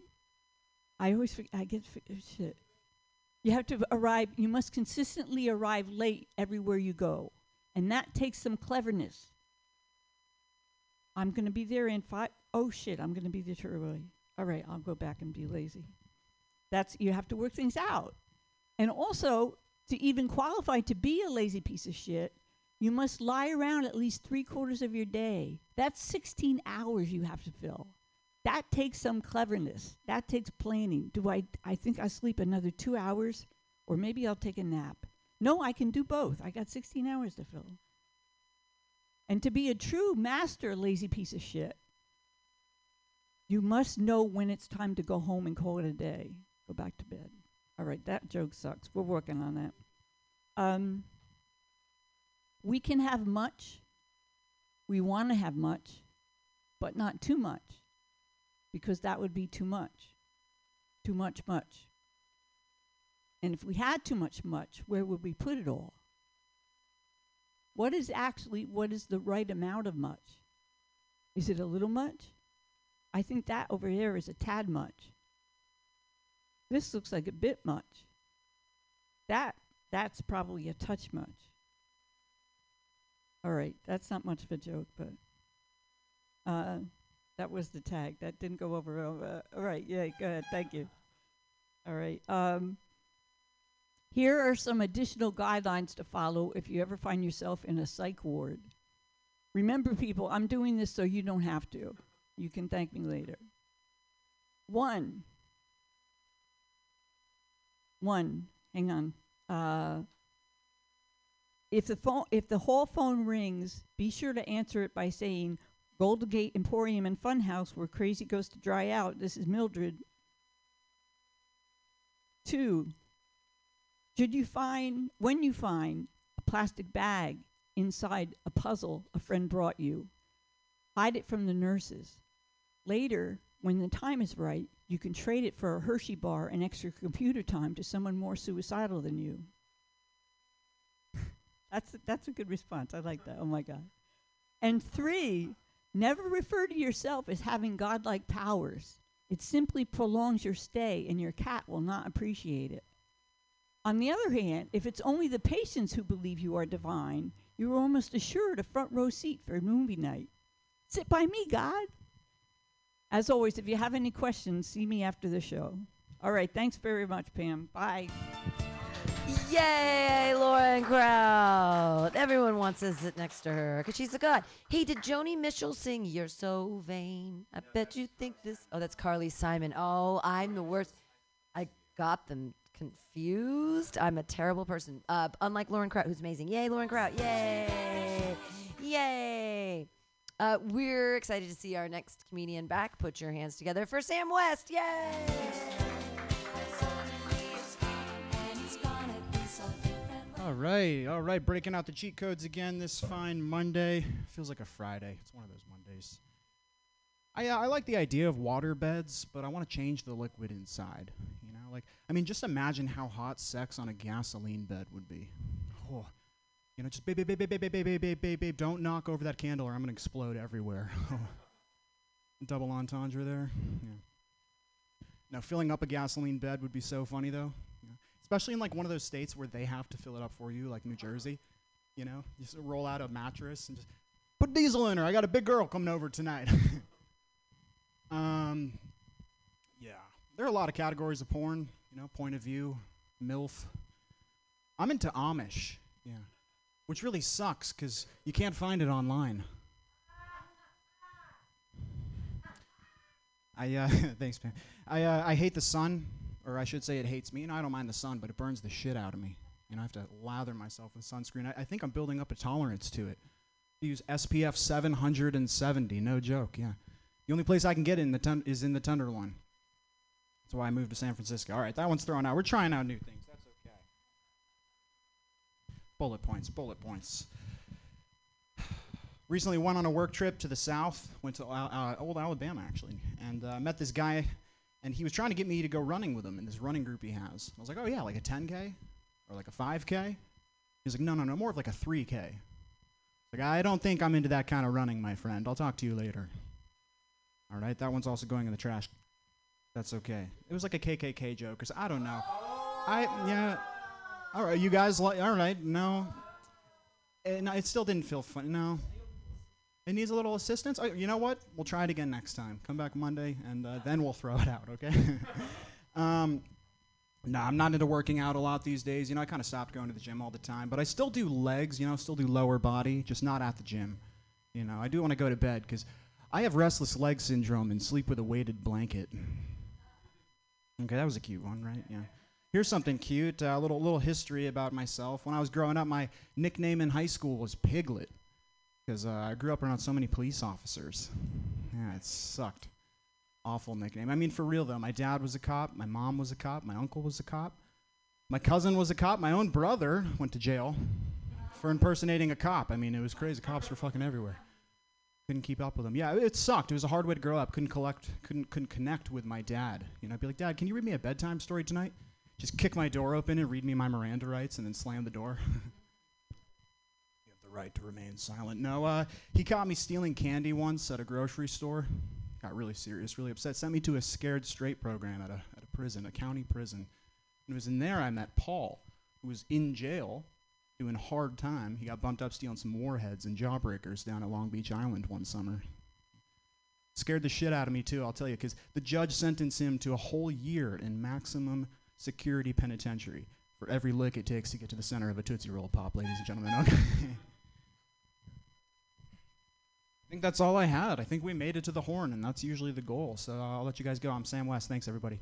Speaker 8: I always forget. I get shit. You have to arrive. You must consistently arrive late everywhere you go, and that takes some cleverness. I'm going to be there in five. Oh shit! I'm going to be there too early. All right, I'll go back and be lazy. That's you have to work things out, and also to even qualify to be a lazy piece of shit, you must lie around at least three quarters of your day. That's 16 hours you have to fill. That takes some cleverness. That takes planning. Do I? I think I sleep another two hours, or maybe I'll take a nap. No, I can do both. I got 16 hours to fill. And to be a true master lazy piece of shit, you must know when it's time to go home and call it a day. Go back to bed. All right, that joke sucks. We're working on that. Um, we can have much. We want to have much, but not too much, because that would be too much. Too much, much. And if we had too much, much, where would we put it all? What is actually, what is the right amount of much? Is it a little much? I think that over there is a tad much. This looks like a bit much. That that's probably a touch much. All right, that's not much of a joke, but uh, that was the tag. That didn't go over. over all right, yeah, go ahead. Thank you. All right. Um, here are some additional guidelines to follow if you ever find yourself in a psych ward. Remember, people, I'm doing this so you don't have to. You can thank me later. One, one, hang on. Uh, if the phone, if the whole phone rings, be sure to answer it by saying Golden Gate Emporium and Funhouse, where crazy goes to dry out. This is Mildred. Two, should you find when you find a plastic bag inside a puzzle a friend brought you, hide it from the nurses. Later, when the time is right, you can trade it for a Hershey bar and extra computer time to someone more suicidal than you. that's a, that's a good response. I like that. Oh my god. And three, never refer to yourself as having godlike powers. It simply prolongs your stay, and your cat will not appreciate it. On the other hand, if it's only the patients who believe you are divine, you're almost assured a front row seat for movie night. Sit by me, God. As always, if you have any questions, see me after the show. All right, thanks very much, Pam. Bye.
Speaker 1: Yay, Lauren Kraut. Everyone wants to sit next to her because she's a god. Hey, did Joni Mitchell sing You're So Vain? I bet you think this. Oh, that's Carly Simon. Oh, I'm the worst. I got them confused. I'm a terrible person. Uh, unlike Lauren Kraut, who's amazing. Yay, Lauren Kraut. Yay. Yay. Uh, we're excited to see our next comedian back. Put your hands together for Sam West. Yay.
Speaker 9: All right, all right. Breaking out the cheat codes again this fine Monday. Feels like a Friday. It's one of those Mondays. I uh, I like the idea of water beds, but I want to change the liquid inside. You know, like I mean, just imagine how hot sex on a gasoline bed would be. Oh, you know, just babe, babe, babe, babe, babe, babe, babe, babe, babe. Don't knock over that candle, or I'm gonna explode everywhere. Double entendre there. Yeah. Now, filling up a gasoline bed would be so funny, though especially in like one of those states where they have to fill it up for you, like New Jersey. You know, you just roll out a mattress and just put diesel in her. I got a big girl coming over tonight. um, yeah, there are a lot of categories of porn. You know, point of view, milf. I'm into Amish. Yeah, which really sucks because you can't find it online. I uh, thanks, man. I uh, I hate the sun or I should say it hates me. and I don't mind the sun, but it burns the shit out of me. Know, I have to lather myself with sunscreen. I, I think I'm building up a tolerance to it. I use SPF 770, no joke, yeah. The only place I can get it in the tun- is in the Tenderloin. That's why I moved to San Francisco. All right, that one's thrown out. We're trying out new things. That's okay. Bullet points, bullet points. Recently went on a work trip to the south, went to uh, uh, old Alabama actually, and uh, met this guy and he was trying to get me to go running with him in this running group he has. I was like, oh yeah, like a 10k or like a 5k. He's like, no, no, no, more of like a 3k. Like, I don't think I'm into that kind of running, my friend. I'll talk to you later. All right, that one's also going in the trash. That's okay. It was like a KKK joke, cause I don't know. I yeah. All right, you guys like? All right, no. And it still didn't feel fun. No. It needs a little assistance. Oh, you know what? We'll try it again next time. Come back Monday, and uh, then we'll throw it out. Okay. um, no, I'm not into working out a lot these days. You know, I kind of stopped going to the gym all the time, but I still do legs. You know, still do lower body, just not at the gym. You know, I do want to go to bed because I have restless leg syndrome and sleep with a weighted blanket. Okay, that was a cute one, right? Yeah. Here's something cute. A uh, little little history about myself. When I was growing up, my nickname in high school was Piglet because uh, I grew up around so many police officers. Yeah, it sucked. Awful nickname. I mean, for real though, my dad was a cop, my mom was a cop, my uncle was a cop, my cousin was a cop, my own brother went to jail for impersonating a cop. I mean, it was crazy. Cops were fucking everywhere. Couldn't keep up with them. Yeah, it sucked. It was a hard way to grow up. Couldn't collect, couldn't couldn't connect with my dad. You know, I'd be like, Dad, can you read me a bedtime story tonight? Just kick my door open and read me my Miranda rights, and then slam the door. right to remain silent. No, uh, he caught me stealing candy once at a grocery store. Got really serious, really upset. Sent me to a scared straight program at a, at a prison, a county prison. And it was in there I met Paul, who was in jail doing hard time. He got bumped up stealing some warheads and jawbreakers down at Long Beach Island one summer. Scared the shit out of me, too, I'll tell you, because the judge sentenced him to a whole year in maximum security penitentiary for every lick it takes to get to the center of a Tootsie Roll Pop, ladies and gentlemen. Okay. Think that's all I had. I think we made it to the horn, and that's usually the goal. So I'll let you guys go. I'm Sam West. Thanks, everybody.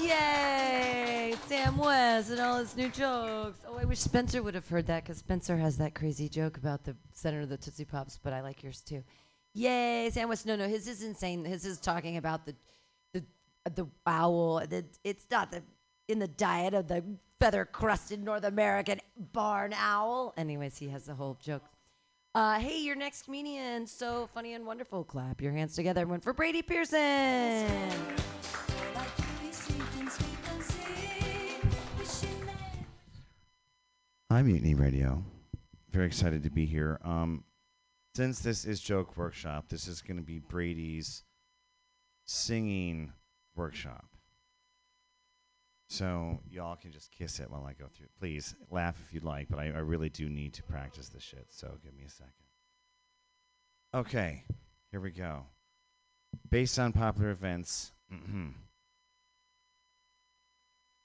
Speaker 1: Yay! Sam West and all his new jokes. Oh, I wish Spencer would have heard that because Spencer has that crazy joke about the center of the Tootsie Pops, but I like yours too. Yay, Sam West. No, no, his is insane. His is talking about the the uh, the owl. The, it's not the in the diet of the feather crusted North American barn owl. Anyways, he has the whole joke. Uh, hey, your next comedian, so funny and wonderful. Clap your hands together, everyone, for Brady Pearson.
Speaker 10: Hi, Mutiny Radio. Very excited to be here. Um, since this is Joke Workshop, this is going to be Brady's singing workshop. So y'all can just kiss it while I go through. Please laugh if you'd like, but I, I really do need to practice this shit. So give me a second. Okay, here we go. Based on popular events.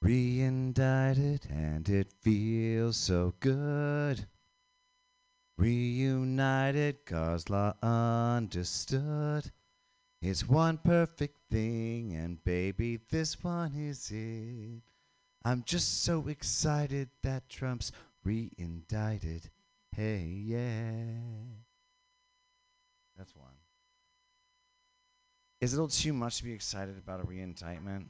Speaker 10: Reindicted and it feels so good. Reunited cause law understood. It's one perfect thing, and baby, this one is it. I'm just so excited that Trump's reindicted. Hey, yeah. That's one. Is it a little too much to be excited about a reindictment?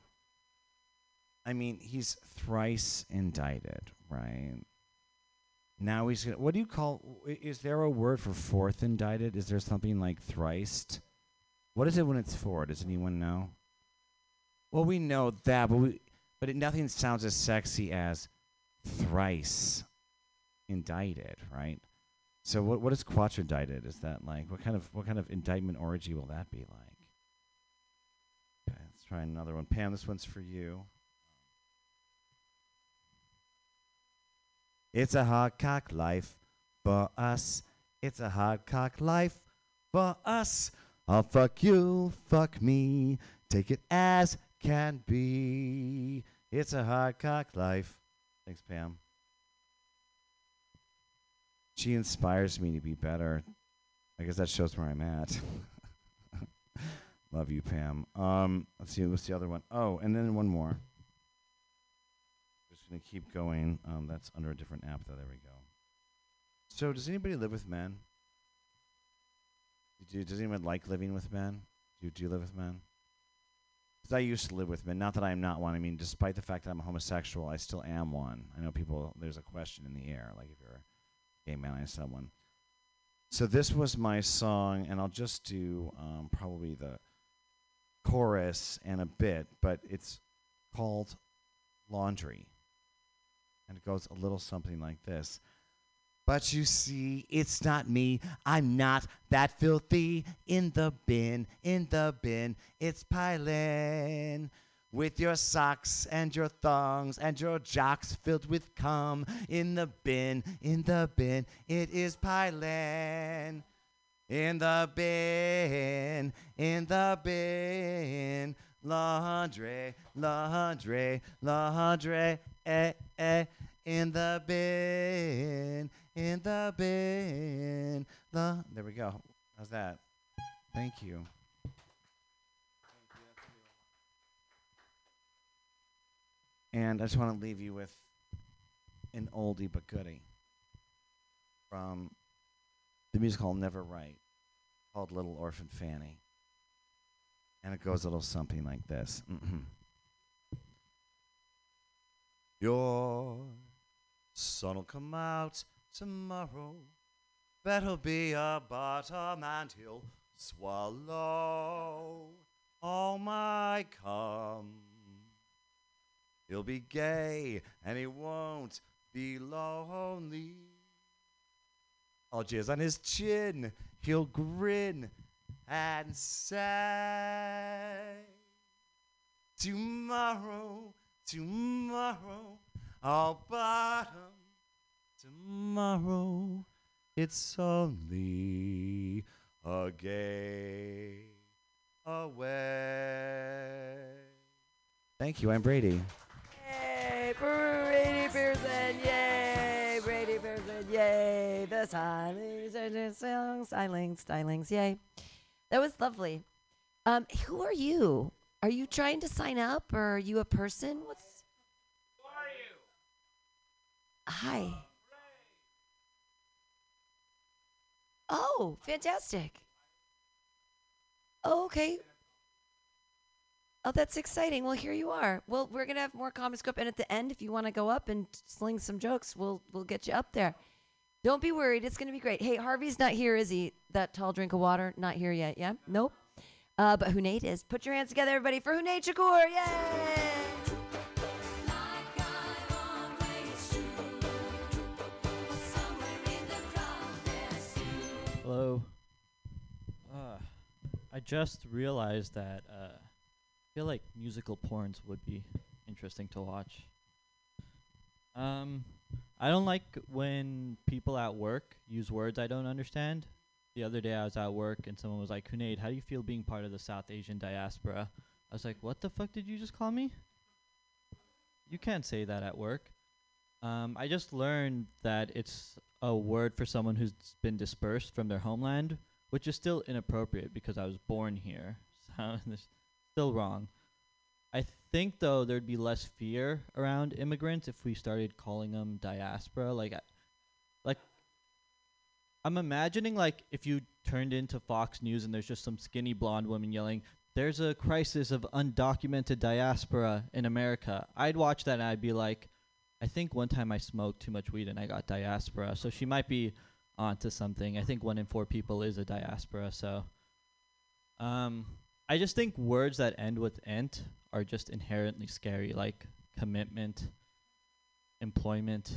Speaker 10: I mean, he's thrice indicted, right? Now he's gonna. What do you call? Is there a word for fourth indicted? Is there something like thrice? What is it when it's four? Does anyone know? Well, we know that, but we, but it, nothing sounds as sexy as thrice indicted, right? So what what is quatridicted? Is that like what kind of what kind of indictment orgy will that be like? Okay, let's try another one. Pam, this one's for you. It's a hard cock life for us. It's a hard cock life for us. I'll fuck you, fuck me. Take it as can be. It's a hard cock life. Thanks, Pam. She inspires me to be better. I guess that shows where I'm at. Love you, Pam. Um, let's see, what's the other one? Oh, and then one more. Just gonna keep going. Um, that's under a different app though. There we go. So, does anybody live with men? Do, does anyone like living with men? Do, do you live with men? 'Cause I used to live with men. Not that I'm not one. I mean, despite the fact that I'm a homosexual, I still am one. I know people. There's a question in the air, like if you're a gay man, I someone. So this was my song, and I'll just do um, probably the chorus and a bit, but it's called Laundry. And it goes a little something like this. But you see, it's not me. I'm not that filthy. In the bin, in the bin, it's piling. With your socks and your thongs and your jocks filled with cum. In the bin, in the bin, it is piling. In the bin, in the bin, laundry, laundry, laundry, eh, eh. In the bin, in the bin, la. There we go. How's that? Thank you. And I just want to leave you with an oldie but goodie from the musical Never Right called Little Orphan Fanny. And it goes a little something like this. Mhm. Your sun'll come out tomorrow. Bet he'll be a bottom and he'll swallow all my cum. He'll be gay and he won't be lonely. I'll jizz on his chin. He'll grin and say, Tomorrow, tomorrow, I'll bottom. Tomorrow, it's only a gay away. Thank you. I'm Brady.
Speaker 1: Yay, Brady Pearson, yay, Brady Pearson, yay, the Stylings, Stylings, Stylings, yay. That was lovely. Um, who are you? Are you trying to sign up or are you a person? What's Who are you? Hi. Oh, fantastic. Oh, okay. Oh, that's exciting. Well, here you are. Well, we're gonna have more comic scope, and at the end, if you want to go up and sling some jokes, we'll we'll get you up there. Don't be worried. It's gonna be great. Hey, Harvey's not here, is he? That tall drink of water, not here yet. Yeah, nope. Uh, but Hunaid is. Put your hands together, everybody, for Hunaid Shakur. Yay!
Speaker 11: Hello. Uh, I just realized that uh, I feel like musical porns would be interesting to watch. Um, I don't like when people at work use words I don't understand. The other day I was at work and someone was like, Hunaid, how do you feel being part of the South Asian diaspora? I was like, what the fuck did you just call me? You can't say that at work. Um, I just learned that it's a word for someone who's been dispersed from their homeland, which is still inappropriate because I was born here. So still wrong. I think though there'd be less fear around immigrants if we started calling them diaspora. Like, I, like I'm imagining like if you turned into Fox News and there's just some skinny blonde woman yelling, "There's a crisis of undocumented diaspora in America." I'd watch that and I'd be like, I think one time I smoked too much weed and I got diaspora. So she might be onto something. I think one in four people is a diaspora. So, um, I just think words that end with "ent" are just inherently scary, like commitment, employment,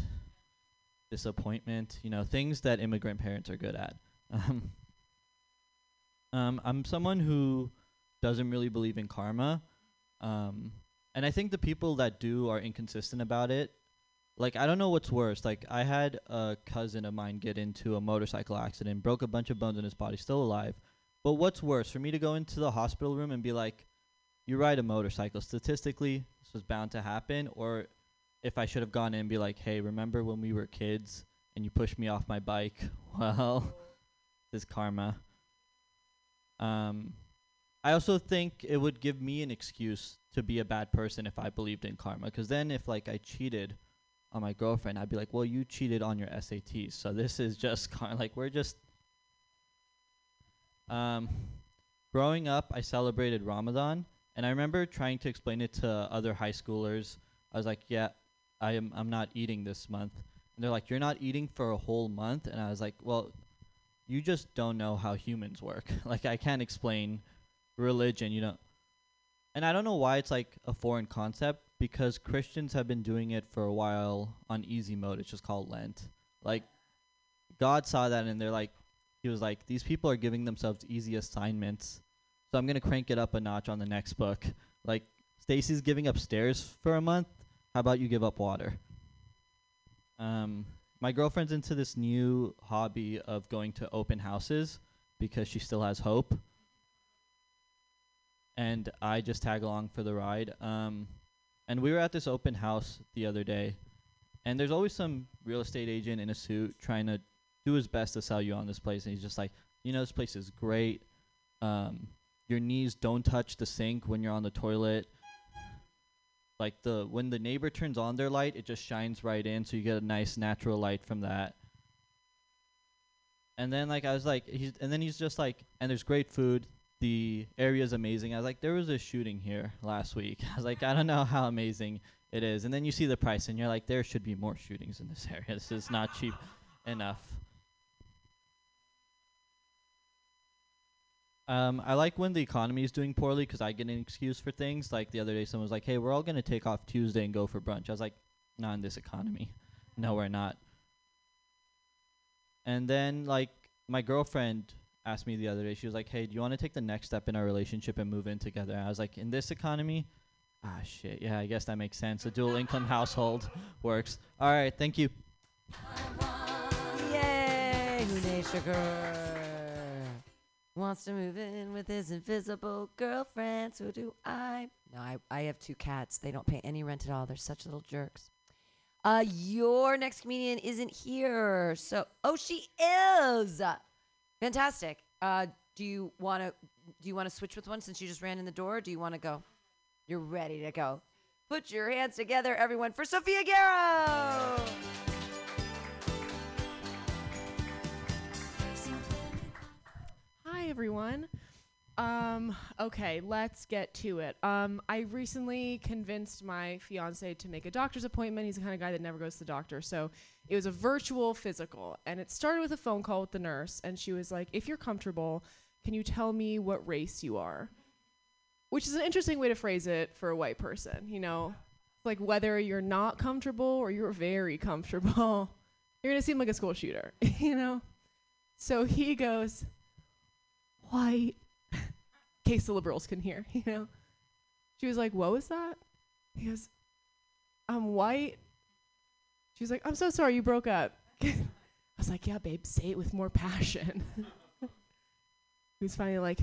Speaker 11: disappointment. You know, things that immigrant parents are good at. Um, um, I'm someone who doesn't really believe in karma. Um, and I think the people that do are inconsistent about it. Like I don't know what's worse. Like I had a cousin of mine get into a motorcycle accident, broke a bunch of bones in his body, still alive. But what's worse, for me to go into the hospital room and be like, "You ride a motorcycle. Statistically, this was bound to happen," or if I should have gone in and be like, "Hey, remember when we were kids and you pushed me off my bike?" Well, this karma. Um, I also think it would give me an excuse to be a bad person if I believed in karma. Because then, if like I cheated on my girlfriend, I'd be like, "Well, you cheated on your SATs, so this is just kind of like we're just." Um, growing up, I celebrated Ramadan, and I remember trying to explain it to other high schoolers. I was like, "Yeah, I am. I'm not eating this month," and they're like, "You're not eating for a whole month," and I was like, "Well." You just don't know how humans work. like I can't explain religion, you know. And I don't know why it's like a foreign concept because Christians have been doing it for a while on easy mode. It's just called Lent. Like God saw that and they're like he was like these people are giving themselves easy assignments. So I'm going to crank it up a notch on the next book. Like Stacy's giving up stairs for a month. How about you give up water? Um my girlfriend's into this new hobby of going to open houses because she still has hope and I just tag along for the ride. Um, and we were at this open house the other day, and there's always some real estate agent in a suit trying to do his best to sell you on this place, and he's just like, you know, this place is great. Um, your knees don't touch the sink when you're on the toilet. Like the when the neighbor turns on their light, it just shines right in, so you get a nice natural light from that. And then like I was like, he's and then he's just like, and there's great food the area is amazing. I was like, there was a shooting here last week. I was like, I don't know how amazing it is. And then you see the price, and you're like, there should be more shootings in this area. This is not cheap enough. Um, I like when the economy is doing poorly because I get an excuse for things. Like the other day, someone was like, "Hey, we're all gonna take off Tuesday and go for brunch." I was like, "Not in this economy. No, we're not." And then like my girlfriend asked me the other day. She was like, "Hey, do you want to take the next step in our relationship and move in together?" And I was like, "In this economy, ah, shit. Yeah, I guess that makes sense. A dual income household works. All right, thank you."
Speaker 1: Yay! Hunaid Shakur wants to move in with his invisible girlfriend. So do I. No, I, I have two cats. They don't pay any rent at all. They're such little jerks. Uh, your next comedian isn't here. So, oh, she is. Fantastic. Uh, do you want to do you want to switch with one since you just ran in the door? Or do you want to go? You're ready to go. Put your hands together, everyone, for Sophia Garrow.
Speaker 12: Hi, everyone. Um, okay, let's get to it. Um, I recently convinced my fiance to make a doctor's appointment. He's the kind of guy that never goes to the doctor. So it was a virtual physical. And it started with a phone call with the nurse. And she was like, If you're comfortable, can you tell me what race you are? Which is an interesting way to phrase it for a white person, you know? Like whether you're not comfortable or you're very comfortable, you're gonna seem like a school shooter, you know? So he goes, White case the liberals can hear, you know. She was like, "What was that?" He goes, "I'm white." She was like, "I'm so sorry you broke up." I was like, "Yeah, babe, say it with more passion." he was finally like,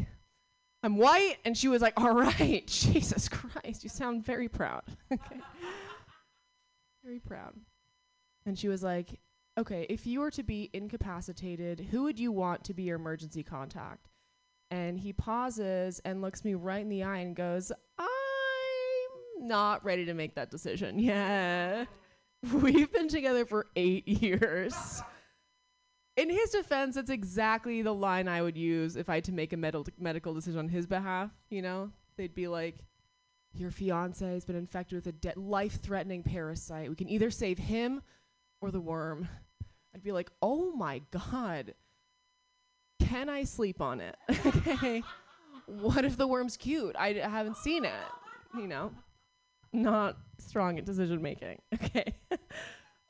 Speaker 12: "I'm white," and she was like, "All right, Jesus Christ, you sound very proud." okay. very proud. And she was like, "Okay, if you were to be incapacitated, who would you want to be your emergency contact?" And he pauses and looks me right in the eye and goes, "I'm not ready to make that decision. Yeah. We've been together for 8 years." In his defense, it's exactly the line I would use if I had to make a med- medical decision on his behalf, you know? They'd be like, your fiance has been infected with a de- life-threatening parasite. We can either save him or the worm. I'd be like, "Oh my god. Can I sleep on it?" okay. What if the worm's cute? I d- haven't seen it, you know. Not strong at decision making. Okay.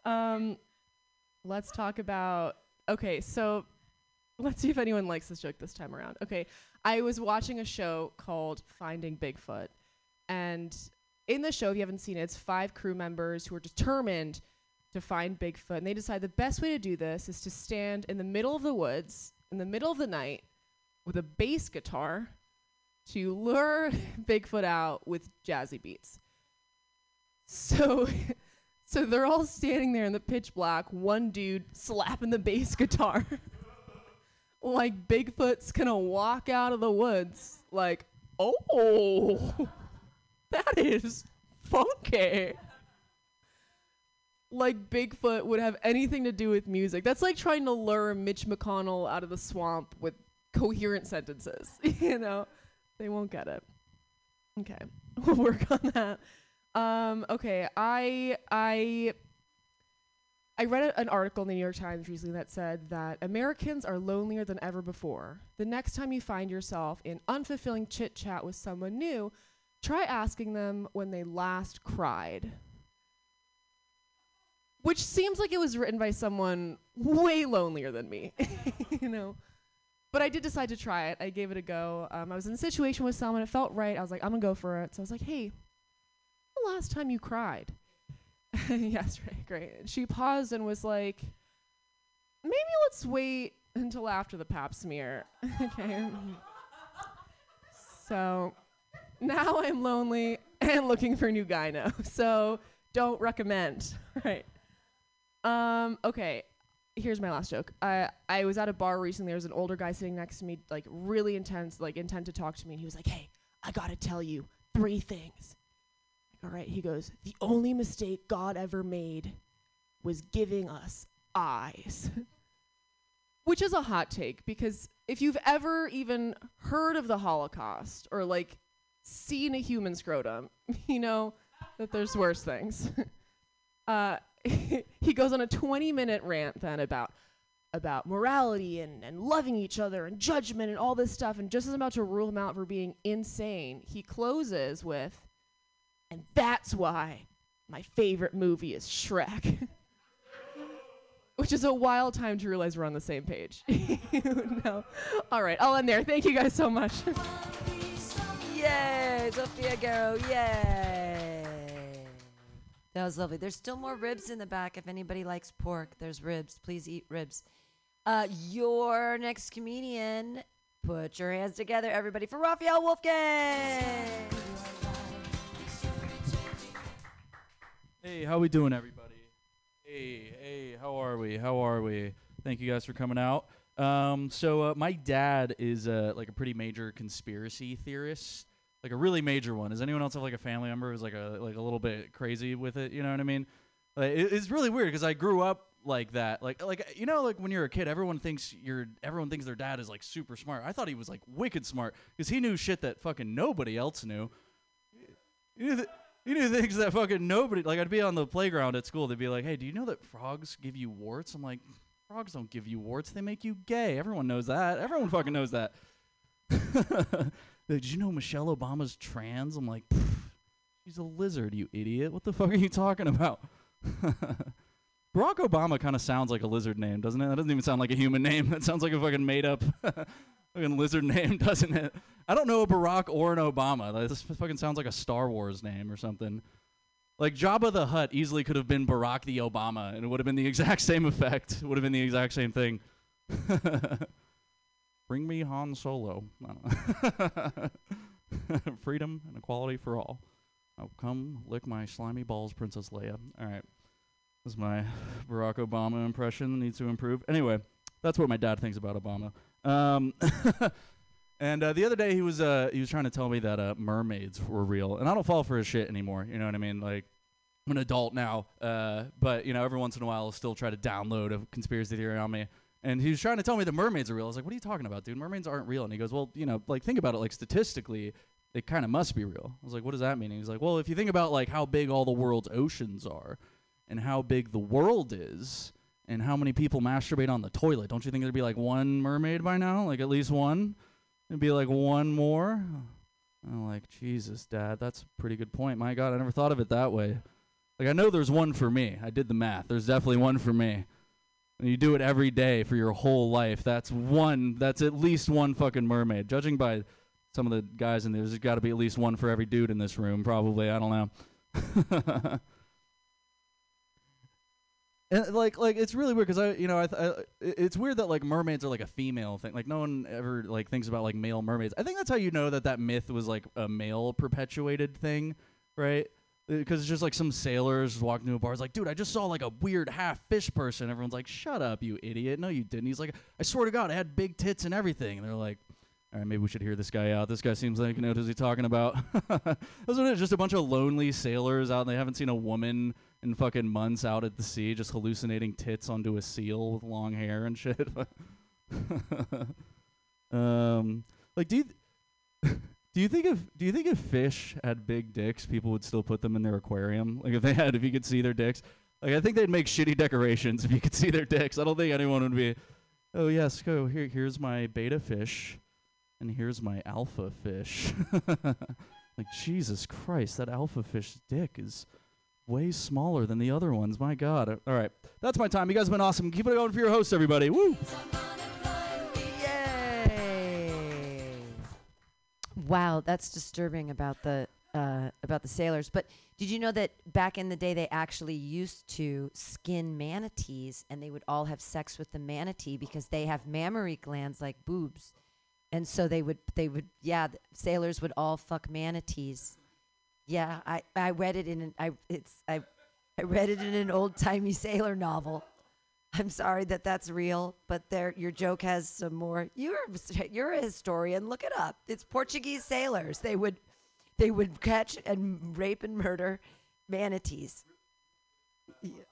Speaker 12: um let's talk about Okay, so let's see if anyone likes this joke this time around. Okay. I was watching a show called Finding Bigfoot. And in the show, if you haven't seen it, it's five crew members who are determined to find Bigfoot. And they decide the best way to do this is to stand in the middle of the woods, in the middle of the night, with a bass guitar to lure Bigfoot out with jazzy beats. So so they're all standing there in the pitch black, one dude slapping the bass guitar. like Bigfoot's gonna walk out of the woods like, oh that is funky. Like Bigfoot would have anything to do with music. That's like trying to lure Mitch McConnell out of the swamp with coherent sentences. you know, they won't get it. Okay, we'll work on that. Um, okay, I I I read a, an article in the New York Times recently that said that Americans are lonelier than ever before. The next time you find yourself in unfulfilling chit chat with someone new, try asking them when they last cried. Which seems like it was written by someone way lonelier than me, you know. But I did decide to try it. I gave it a go. Um, I was in a situation with someone. It felt right. I was like, I'm gonna go for it. So I was like, Hey, the last time you cried? yes, right, great. And she paused and was like, Maybe let's wait until after the pap smear. okay. so now I'm lonely and looking for a new guy now. So don't recommend. right. Um, okay. Here's my last joke. I I was at a bar recently. There was an older guy sitting next to me, like really intense, like intent to talk to me, and he was like, "Hey, I gotta tell you three things." Like, all right. He goes, "The only mistake God ever made was giving us eyes." Which is a hot take because if you've ever even heard of the Holocaust or like seen a human scrotum, you know that there's worse things. uh, he goes on a 20 minute rant then about about morality and, and loving each other and judgment and all this stuff and just as I'm about to rule him out for being insane, he closes with and that's why my favorite movie is Shrek. Which is a wild time to realize we're on the same page. no. All right, I'll end there. Thank you guys so much.
Speaker 1: Yay, Sophia Garrow, yay. That was lovely. There's still more ribs in the back. If anybody likes pork, there's ribs. Please eat ribs. Uh, your next comedian, put your hands together, everybody, for Raphael Wolfgang.
Speaker 13: Hey, how we doing, everybody? Hey, hey, how are we? How are we? Thank you guys for coming out. Um, so uh, my dad is uh, like a pretty major conspiracy theorist, like a really major one. Does anyone else have like a family member who's like a like a little bit crazy with it? You know what I mean? Like, it, it's really weird because I grew up like that. Like like you know like when you're a kid, everyone thinks you're everyone thinks their dad is like super smart. I thought he was like wicked smart because he knew shit that fucking nobody else knew. You th- you knew things that fucking nobody like. I'd be on the playground at school. They'd be like, "Hey, do you know that frogs give you warts?" I'm like, "Frogs don't give you warts. They make you gay. Everyone knows that. Everyone fucking knows that." Like, Did you know Michelle Obama's trans? I'm like, "Pfft, she's a lizard, you idiot. What the fuck are you talking about? Barack Obama kind of sounds like a lizard name, doesn't it? That doesn't even sound like a human name. That sounds like a fucking made up fucking lizard name, doesn't it? I don't know a Barack or an Obama. This fucking sounds like a Star Wars name or something. Like Jabba the Hutt easily could have been Barack the Obama, and it would have been the exact same effect. It would have been the exact same thing. Bring me Han Solo. Freedom and equality for all. Oh, come lick my slimy balls, Princess Leia. All right. That's my Barack Obama impression needs to improve. Anyway, that's what my dad thinks about Obama. Um, and uh, the other day he was uh, he was trying to tell me that uh, mermaids were real, and I don't fall for his shit anymore. You know what I mean? Like I'm an adult now, uh, but you know every once in a while I'll still try to download a conspiracy theory on me. And he was trying to tell me the mermaids are real. I was like, "What are you talking about, dude? Mermaids aren't real." And he goes, "Well, you know, like think about it. Like statistically, they kind of must be real." I was like, "What does that mean?" And he's like, "Well, if you think about like how big all the world's oceans are, and how big the world is, and how many people masturbate on the toilet, don't you think there'd be like one mermaid by now? Like at least one? It'd be like one more." I'm like, Jesus, Dad, that's a pretty good point. My God, I never thought of it that way. Like I know there's one for me. I did the math. There's definitely one for me. And you do it every day for your whole life. That's one. That's at least one fucking mermaid. Judging by some of the guys in there, there's got to be at least one for every dude in this room. Probably. I don't know. and like, like it's really weird because I, you know, I, i- it's weird that like mermaids are like a female thing. Like no one ever like thinks about like male mermaids. I think that's how you know that that myth was like a male perpetuated thing, right? Because it's just like some sailors walking to a bar. It's like, dude, I just saw like a weird half fish person. Everyone's like, shut up, you idiot. No, you didn't. He's like, I swear to God, I had big tits and everything. And they're like, all right, maybe we should hear this guy out. This guy seems like, you know, what is he talking about? That's what it is. Just a bunch of lonely sailors out and they haven't seen a woman in fucking months out at the sea, just hallucinating tits onto a seal with long hair and shit. um, like, do you. Do you think if do you think if fish had big dicks, people would still put them in their aquarium? Like if they had, if you could see their dicks, like I think they'd make shitty decorations if you could see their dicks. I don't think anyone would be, oh yes, go here. Here's my beta fish, and here's my alpha fish. like Jesus Christ, that alpha fish dick is way smaller than the other ones. My God. All right, that's my time. You guys have been awesome. Keep it going for your hosts, everybody. Woo.
Speaker 1: Wow, that's disturbing about the uh, about the sailors. But did you know that back in the day they actually used to skin manatees, and they would all have sex with the manatee because they have mammary glands like boobs, and so they would they would yeah sailors would all fuck manatees. Yeah, I I read it in an I it's I I read it in an old timey sailor novel. I'm sorry that that's real, but there your joke has some more. You're you're a historian. Look it up. It's Portuguese sailors. They would they would catch and rape and murder manatees. Yeah.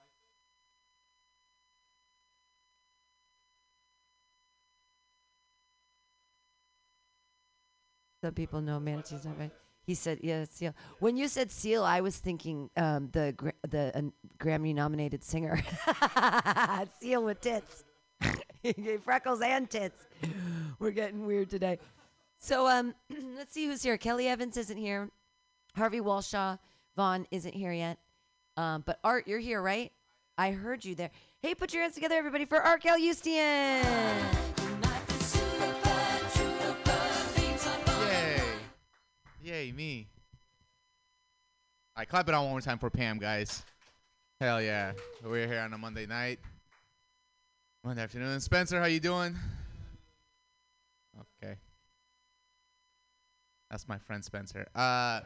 Speaker 1: Some people know manatees, right? He said, "Yeah, seal." When you said seal, I was thinking um, the the uh, Grammy-nominated singer, seal with tits, He gave freckles and tits. We're getting weird today. So um, let's see who's here. Kelly Evans isn't here. Harvey Walshaw Vaughn isn't here yet. Um, but Art, you're here, right? I heard you there. Hey, put your hands together, everybody, for Art Eustian.
Speaker 14: Yay, me. Right, clap it on one more time for Pam, guys. Hell yeah. We're here on a Monday night. Monday afternoon. Spencer, how you doing? Okay. That's my friend Spencer. Uh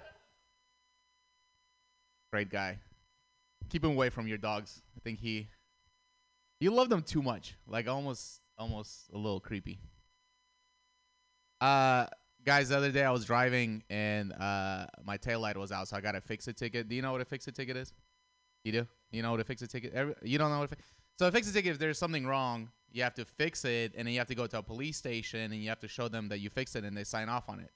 Speaker 14: great guy. Keep him away from your dogs. I think he you love them too much. Like almost almost a little creepy. Uh, guys, the other day I was driving and uh, my tail light was out, so I got a fix it ticket. Do you know what a fix it ticket is? You do? You know what a fix it ticket? Every, you don't know what a fi- so a fix it ticket? If there's something wrong, you have to fix it, and then you have to go to a police station and you have to show them that you fixed it, and they sign off on it,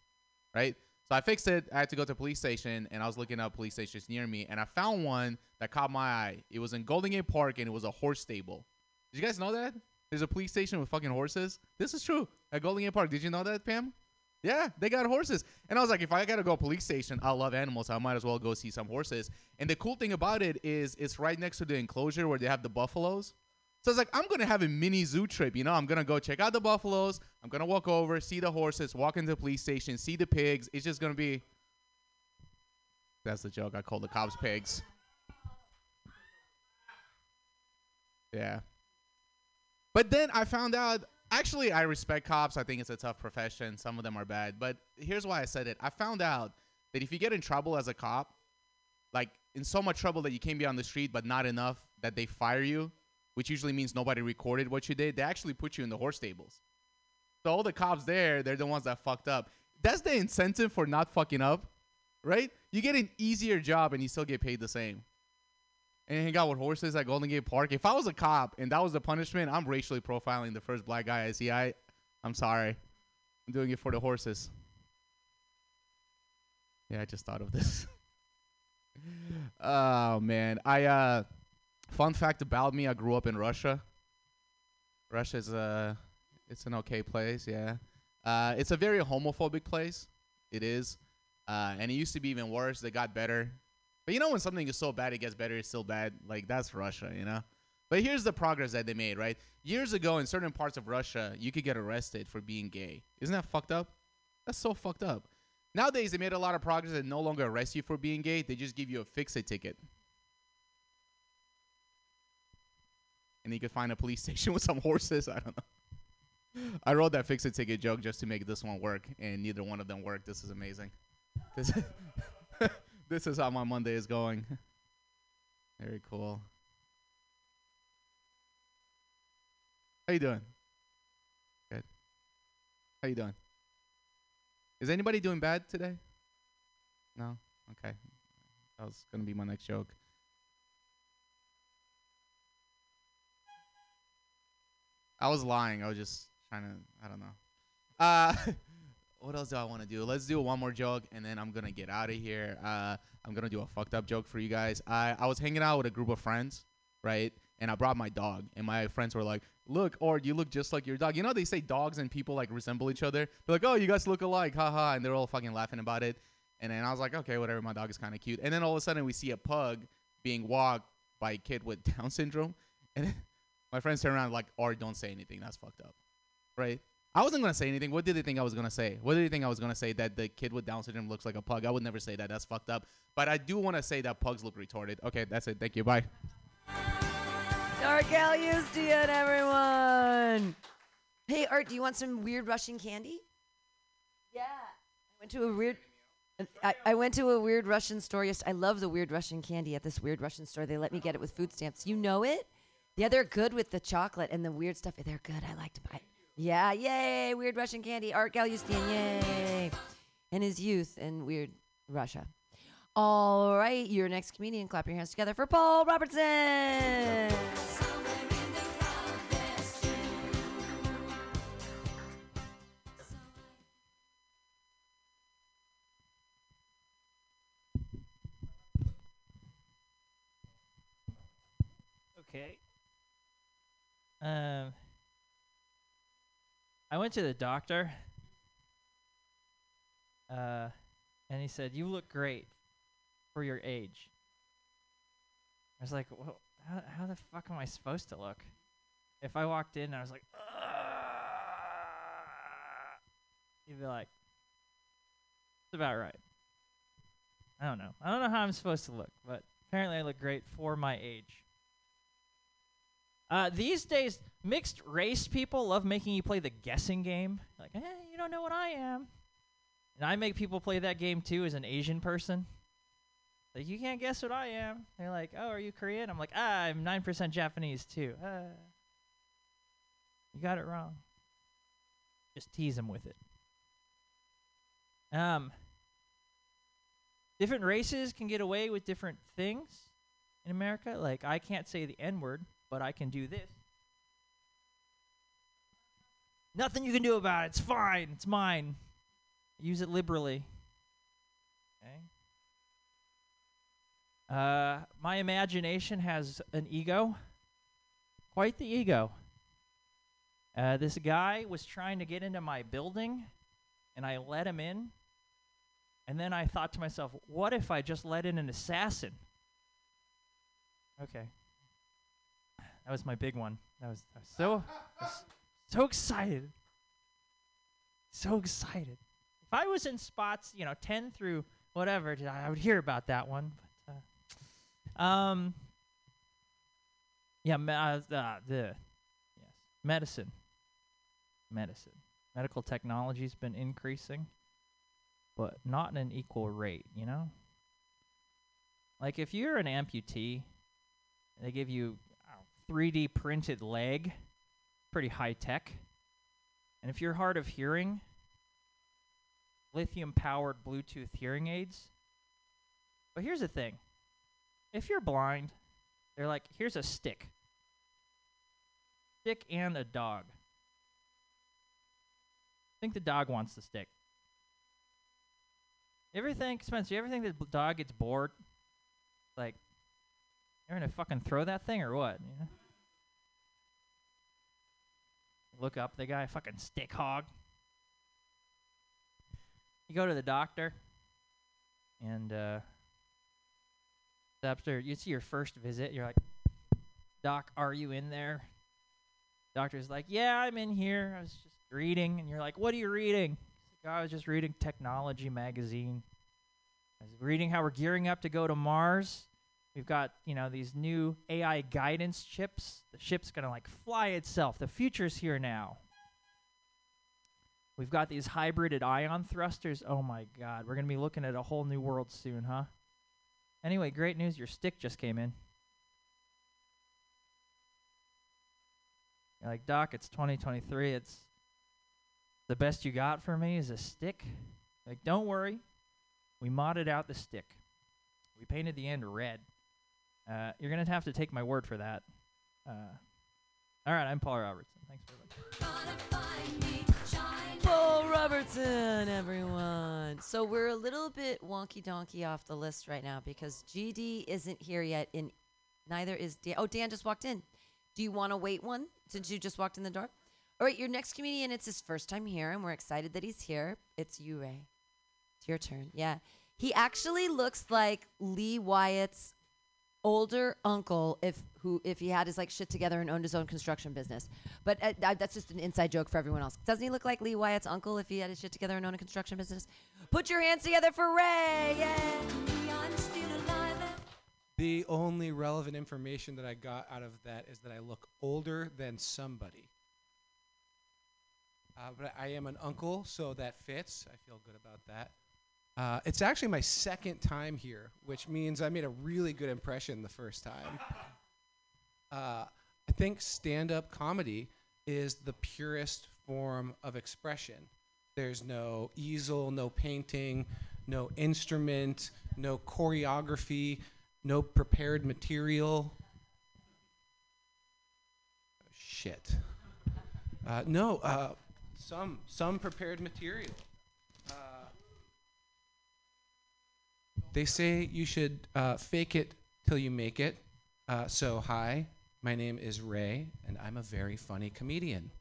Speaker 14: right? So I fixed it. I had to go to a police station, and I was looking up police stations near me, and I found one that caught my eye. It was in Golden Gate Park, and it was a horse stable. Did you guys know that? There's a police station with fucking horses. This is true at Golden Gate Park. Did you know that, Pam? Yeah, they got horses. And I was like, if I gotta go police station, I love animals. I might as well go see some horses. And the cool thing about it is it's right next to the enclosure where they have the buffaloes. So I was like I'm gonna have a mini zoo trip. You know, I'm gonna go check out the buffaloes. I'm gonna walk over, see the horses, walk into the police station, see the pigs. It's just gonna be. That's the joke. I call the cops pigs. Yeah. But then I found out actually I respect cops. I think it's a tough profession. Some of them are bad. But here's why I said it. I found out that if you get in trouble as a cop, like in so much trouble that you can't be on the street, but not enough that they fire you, which usually means nobody recorded what you did, they actually put you in the horse stables. So all the cops there, they're the ones that fucked up. That's the incentive for not fucking up, right? You get an easier job and you still get paid the same. And hang out with horses at Golden Gate Park. If I was a cop and that was the punishment, I'm racially profiling the first black guy I see. I, I'm sorry. I'm doing it for the horses. Yeah, I just thought of this. oh man, I uh, fun fact about me: I grew up in Russia. Russia's a, it's an okay place, yeah. Uh, it's a very homophobic place. It is, uh, and it used to be even worse. They got better, but you know when something is so bad it gets better, it's still bad. Like that's Russia, you know. But here's the progress that they made, right? Years ago, in certain parts of Russia, you could get arrested for being gay. Isn't that fucked up? That's so fucked up. Nowadays, they made a lot of progress and no longer arrest you for being gay. They just give you a fix-it ticket. And you could find a police station with some horses. I don't know. I wrote that fix-it ticket joke just to make this one work, and neither one of them worked. This is amazing. This, this is how my Monday is going. Very cool. How you doing? Good. How you doing? Is anybody doing bad today? No? Okay. That was going to be my next joke. I was lying. I was just trying to, I don't know. Uh, what else do I want to do? Let's do one more joke and then I'm to get out of here. Uh, I'm to do a fucked up joke for you guys. I, I was hanging out with a group of friends, right? And I brought my dog, and my friends were like, "Look, or you look just like your dog." You know they say dogs and people like resemble each other. They're like, "Oh, you guys look alike, haha," and they're all fucking laughing about it. And then I was like, "Okay, whatever. My dog is kind of cute." And then all of a sudden we see a pug being walked by a kid with Down syndrome, and my friends turn around like, "Or don't say anything. That's fucked up." Right? I wasn't gonna say anything. What did they think I was gonna say? What did they think I was gonna say? That the kid with Down syndrome looks like a pug? I would never say that. That's fucked up. But I do want to say that pugs look retarded. Okay, that's it. Thank you. Bye.
Speaker 1: Art Galustian, everyone. Hey, Art, do you want some weird Russian candy? Yeah. I went to a weird. I, I went to a weird Russian store. Yes, I love the weird Russian candy at this weird Russian store. They let me get it with food stamps. You know it? Yeah, they're good with the chocolate and the weird stuff. They're good. I like to buy. Yeah, yay! Weird Russian candy. Art Galustian, yay! And his youth in weird Russia. All right, your next comedian. Clap your hands together for Paul Robertson.
Speaker 15: Okay. Um, I went to the doctor. Uh, and he said, "You look great for your age." I was like, well, how, how the fuck am I supposed to look? If I walked in I was like, he'd be like, it's about right. I don't know. I don't know how I'm supposed to look, but apparently I look great for my age. Uh, these days, mixed race people love making you play the guessing game. Like, eh, you don't know what I am. And I make people play that game too as an Asian person. Like, you can't guess what I am. They're like, oh, are you Korean? I'm like, ah, I'm 9% Japanese too. Ah. You got it wrong. Just tease them with it. Um, different races can get away with different things in America. Like, I can't say the N word, but I can do this. Nothing you can do about it. It's fine. It's mine. Use it liberally. Okay. Uh, my imagination has an ego. Quite the ego. Uh, this guy was trying to get into my building, and I let him in. And then I thought to myself, what if I just let in an assassin? Okay. That was my big one. That was, was so so excited. So excited. If I was in spots, you know, 10 through whatever, I would hear about that one. But uh, um yeah, uh, uh, the yes, medicine. Medicine. Medical technology's been increasing, but not in an equal rate, you know? Like if you're an amputee, they give you 3D printed leg, pretty high tech. And if you're hard of hearing, lithium powered Bluetooth hearing aids. But here's the thing if you're blind, they're like, here's a stick. Stick and a dog. I think the dog wants the stick. You ever think, Spencer, you ever think the dog gets bored? Like, you're gonna fucking throw that thing or what? You know? Look up the guy, fucking stick hog. You go to the doctor, and uh, after you see your first visit, you're like, "Doc, are you in there?" Doctor's like, "Yeah, I'm in here. I was just reading." And you're like, "What are you reading?" Like, "I was just reading Technology magazine. I was reading how we're gearing up to go to Mars. We've got, you know, these new AI guidance chips. The ship's going to like fly itself. The future's here now. We've got these hybrided ion thrusters. Oh my god, we're going to be looking at a whole new world soon, huh? Anyway, great news, your stick just came in. You're like, "Doc, it's 2023. It's the best you got for me is a stick." Like, "Don't worry. We modded out the stick. We painted the end red." Uh, you're gonna have to take my word for that. Uh, all right, I'm Paul Robertson. Thanks for
Speaker 1: Paul Robertson, everyone. So we're a little bit wonky donkey off the list right now because GD isn't here yet. and neither is Dan. Oh, Dan just walked in. Do you want to wait one since you just walked in the door? All right, your next comedian. It's his first time here, and we're excited that he's here. It's you, Ray. It's your turn. Yeah, he actually looks like Lee Wyatt's older uncle if who if he had his like shit together and owned his own construction business. But uh, that- that's just an inside joke for everyone else. Doesn't he look like Lee Wyatt's uncle if he had his shit together and owned a construction business? Put your hands together for Ray. Yeah.
Speaker 16: The only relevant information that I got out of that is that I look older than somebody. Uh, but I am an uncle, so that fits. I feel good about that. Uh, it's actually my second time here, which means I made a really good impression the first time. Uh, I think stand up comedy is the purest form of expression. There's no easel, no painting, no instrument, no choreography, no prepared material. Shit. Uh, no, uh, some some prepared material. They say you should uh, fake it till you make it. Uh, so hi, my name is Ray, and I'm a very funny comedian.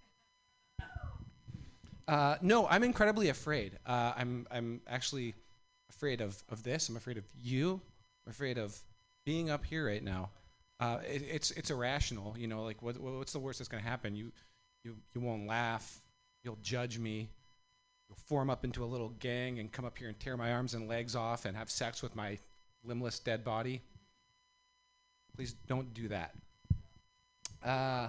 Speaker 16: Uh, no, I'm incredibly afraid. Uh, I'm I'm actually afraid of, of this. I'm afraid of you. I'm afraid of being up here right now. Uh, it, it's it's irrational. You know, like what, what's the worst that's going to happen? You you you won't laugh. You'll judge me. Form up into a little gang and come up here and tear my arms and legs off and have sex with my limbless dead body. Please don't do that. Uh,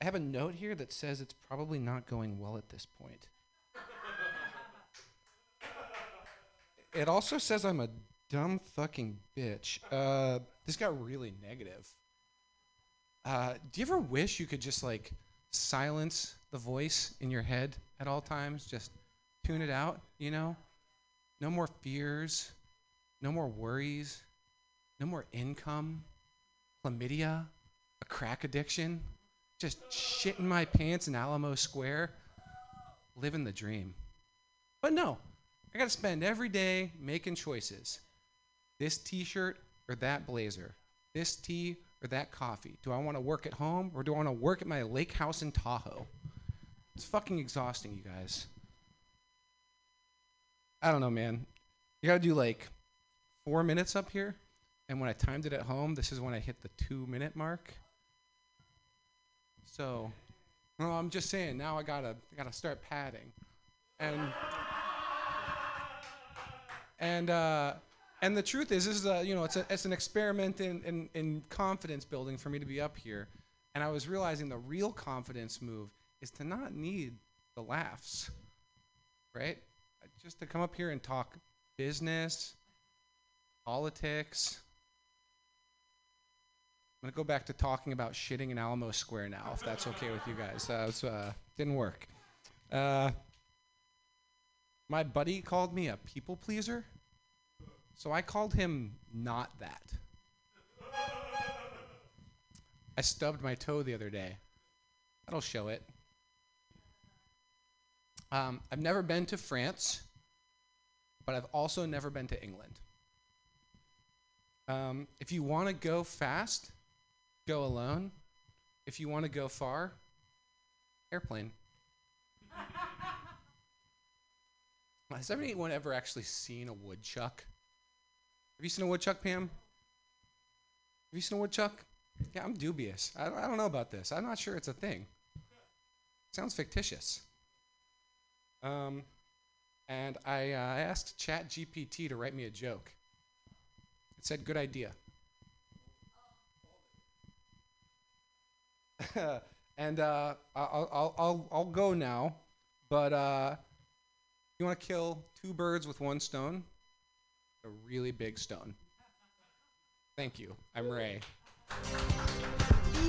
Speaker 16: I have a note here that says it's probably not going well at this point. it also says I'm a dumb fucking bitch. Uh, this got really negative. Uh, do you ever wish you could just like silence the voice in your head at all times? Just tune it out, you know? No more fears, no more worries, no more income, chlamydia, a crack addiction, just shitting my pants in Alamo Square, living the dream. But no, I gotta spend every day making choices. This t shirt or that blazer? This tea or that coffee? Do I wanna work at home or do I wanna work at my lake house in Tahoe? It's fucking exhausting, you guys. I don't know, man. You gotta do like four minutes up here, and when I timed it at home, this is when I hit the two minute mark. So, well, I'm just saying. Now I gotta gotta start padding, and and uh, and the truth is, this is a you know it's a it's an experiment in, in in confidence building for me to be up here, and I was realizing the real confidence move is to not need the laughs, right? Just to come up here and talk business, politics. I'm gonna go back to talking about shitting in Alamo Square now, if that's okay with you guys. Uh, it's, uh, didn't work. Uh, my buddy called me a people pleaser, so I called him not that. I stubbed my toe the other day. That'll show it. Um, I've never been to France, but I've also never been to England. Um, if you want to go fast, go alone. If you want to go far, airplane. Has anyone ever actually seen a woodchuck? Have you seen a woodchuck, Pam? Have you seen a woodchuck? Yeah, I'm dubious. I don't, I don't know about this. I'm not sure it's a thing. Sounds fictitious. Um, and I, uh, asked ChatGPT to write me a joke. It said, "Good idea." and uh, I'll, I'll, I'll, I'll go now, but uh, you want to kill two birds with one stone? A really big stone. Thank you. I'm Ray.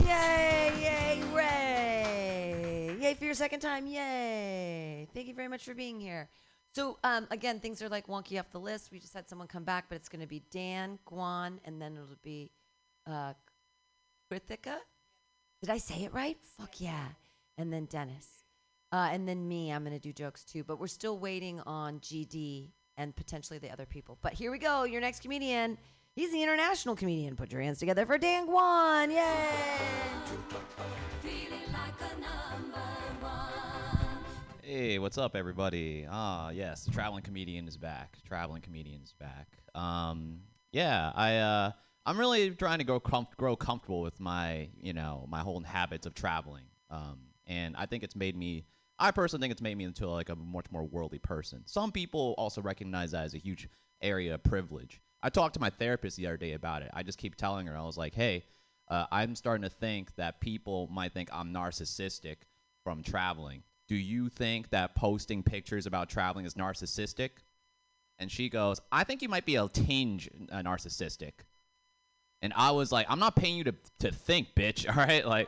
Speaker 1: Yay, yay, Ray! Yay for your second time, yay! Thank you very much for being here. So, um, again, things are like wonky off the list. We just had someone come back, but it's going to be Dan, Guan, and then it'll be uh, Krithika. Did I say it right? Fuck yeah. And then Dennis. Uh, and then me, I'm going to do jokes too. But we're still waiting on GD and potentially the other people. But here we go. Your next comedian. He's the international comedian. Put your hands together for Dan Guan. Yay!
Speaker 17: Hey, what's up, everybody? Ah, yes, the traveling comedian is back. Traveling comedian is back. Um, yeah, I uh, I'm really trying to grow com- grow comfortable with my you know my whole habits of traveling. Um, and I think it's made me. I personally think it's made me into like a much more worldly person. Some people also recognize that as a huge area of privilege. I talked to my therapist the other day about it. I just keep telling her I was like, hey, uh, I'm starting to think that people might think I'm narcissistic from traveling. Do you think that posting pictures about traveling is narcissistic? And she goes, I think you might be a tinge uh, narcissistic. And I was like, I'm not paying you to, to think, bitch. All right. Like,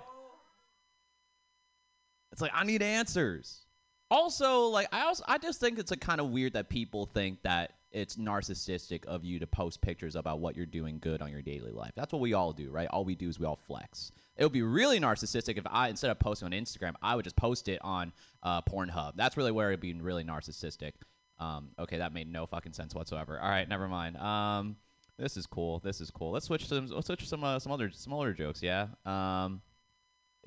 Speaker 17: it's like, I need answers. Also, like, I also, I just think it's a kind of weird that people think that it's narcissistic of you to post pictures about what you're doing good on your daily life. That's what we all do, right? All we do is we all flex. It would be really narcissistic if I, instead of posting on Instagram, I would just post it on uh, Pornhub. That's really where it'd be really narcissistic. Um, okay, that made no fucking sense whatsoever. All right, never mind. Um, this is cool. This is cool. Let's switch to let's switch some uh, some other some other jokes. Yeah. Um,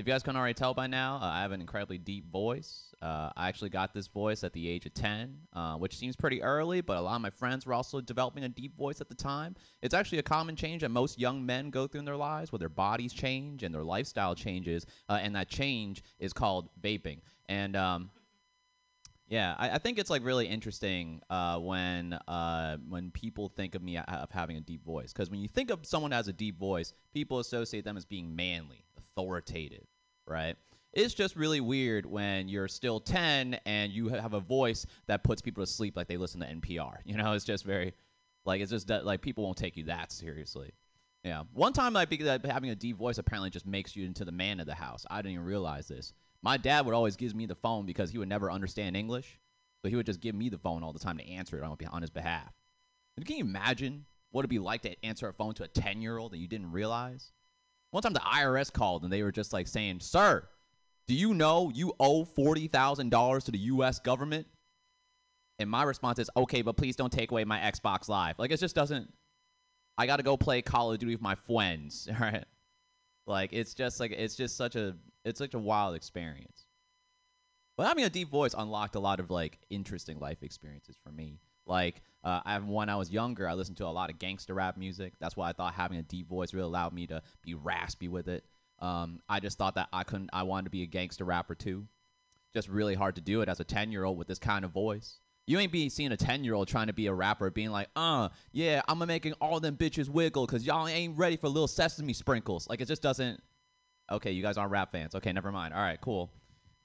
Speaker 17: if you guys can already tell by now, uh, I have an incredibly deep voice. Uh, I actually got this voice at the age of 10, uh, which seems pretty early, but a lot of my friends were also developing a deep voice at the time. It's actually a common change that most young men go through in their lives, where their bodies change and their lifestyle changes, uh, and that change is called vaping. And um, yeah, I, I think it's like really interesting uh, when uh, when people think of me a- of having a deep voice, because when you think of someone as a deep voice, people associate them as being manly, authoritative, right? It's just really weird when you're still 10 and you have a voice that puts people to sleep like they listen to NPR. You know, it's just very, like, it's just that, like, people won't take you that seriously. Yeah. One time, like, having a deep voice apparently just makes you into the man of the house. I didn't even realize this. My dad would always give me the phone because he would never understand English. So he would just give me the phone all the time to answer it on, on his behalf. And can you imagine what it'd be like to answer a phone to a 10 year old that you didn't realize? One time the IRS called and they were just like saying, Sir, do you know you owe $40,000 to the U.S. government? And my response is, Okay, but please don't take away my Xbox Live. Like, it just doesn't. I got to go play Call of Duty with my friends, right? Like, it's just like, it's just such a, it's such a wild experience. But having a deep voice unlocked a lot of like interesting life experiences for me. Like uh, I, when I was younger, I listened to a lot of gangster rap music. That's why I thought having a deep voice really allowed me to be raspy with it. Um, I just thought that I couldn't. I wanted to be a gangster rapper too. Just really hard to do it as a ten year old with this kind of voice. You ain't be seeing a ten year old trying to be a rapper being like, uh, yeah, I'm making all them bitches wiggle because y'all ain't ready for little sesame sprinkles. Like it just doesn't. Okay, you guys aren't rap fans. Okay, never mind. All right, cool.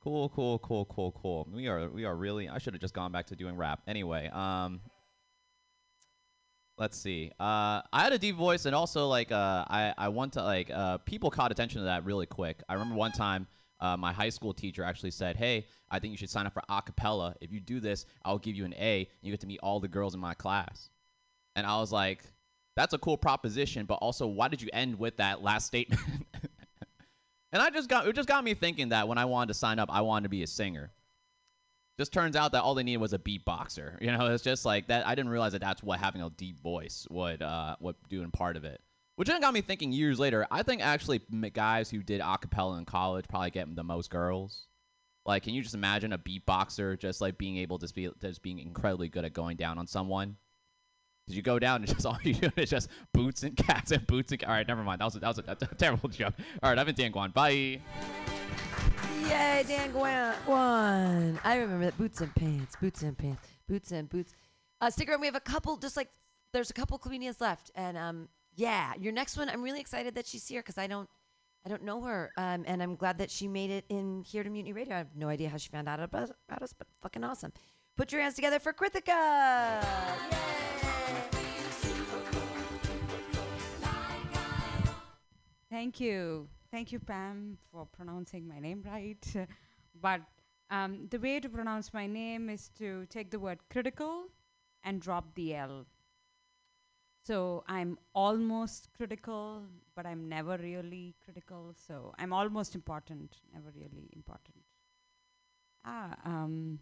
Speaker 17: Cool, cool, cool, cool, cool. We are we are really I should have just gone back to doing rap. Anyway, um Let's see. Uh, I had a deep voice, and also like uh, I I want to like uh, people caught attention to that really quick. I remember one time uh, my high school teacher actually said, "Hey, I think you should sign up for a cappella. If you do this, I'll give you an A, and you get to meet all the girls in my class." And I was like, "That's a cool proposition, but also, why did you end with that last statement?" and I just got it just got me thinking that when I wanted to sign up, I wanted to be a singer. Just turns out that all they needed was a beatboxer. You know, it's just like that. I didn't realize that that's what having a deep voice would uh, would do in part of it. Which then got me thinking years later. I think actually guys who did acapella in college probably get the most girls. Like, can you just imagine a beatboxer just like being able to be just being incredibly good at going down on someone? You go down and just all you do is just boots and cats and boots and. All right, never mind. That was a, that was a, a terrible joke. All right, I've been Dan Guan. Bye.
Speaker 1: Yay, Dan Guan. I remember that. Boots and pants, boots and pants, boots and boots. Uh, stick around. We have a couple, just like there's a couple comedians left, and um, yeah, your next one. I'm really excited that she's here because I don't, I don't know her, um, and I'm glad that she made it in here to Mutiny Radio. I have no idea how she found out about, about us, but fucking awesome. Put your hands together for Krithika.
Speaker 18: Thank you. Thank you, Pam, for pronouncing my name right. but um, the way to pronounce my name is to take the word critical and drop the L. So I'm almost critical, but I'm never really critical. So I'm almost important, never really important. Ah, um,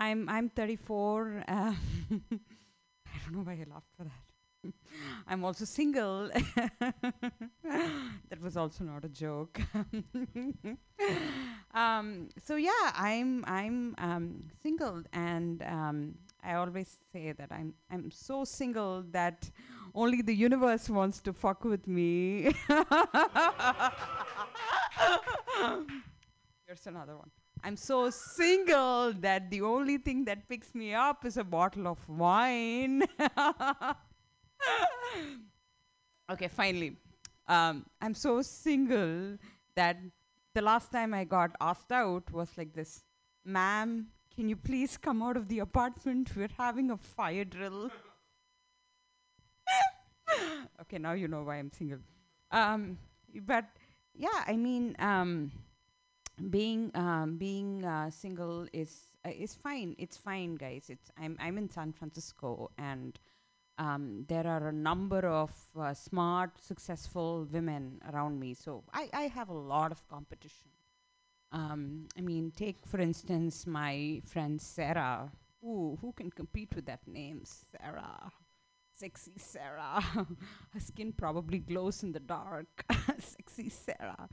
Speaker 18: I'm I'm 34. Uh, I don't know why I laughed for that. I'm also single. that was also not a joke. um, so yeah, I'm I'm um, single, and um, I always say that I'm I'm so single that only the universe wants to fuck with me. Here's another one. I'm so single that the only thing that picks me up is a bottle of wine. okay, finally. Um, I'm so single that the last time I got asked out was like this Ma'am, can you please come out of the apartment? We're having a fire drill. okay, now you know why I'm single. Um, but yeah, I mean, um, being um, being uh, single is uh, is fine. It's fine, guys. It's I'm I'm in San Francisco, and um, there are a number of uh, smart, successful women around me. So I I have a lot of competition. Um, I mean, take for instance my friend Sarah. Ooh, who can compete with that name, Sarah? Sexy Sarah. Her skin probably glows in the dark. Sexy Sarah.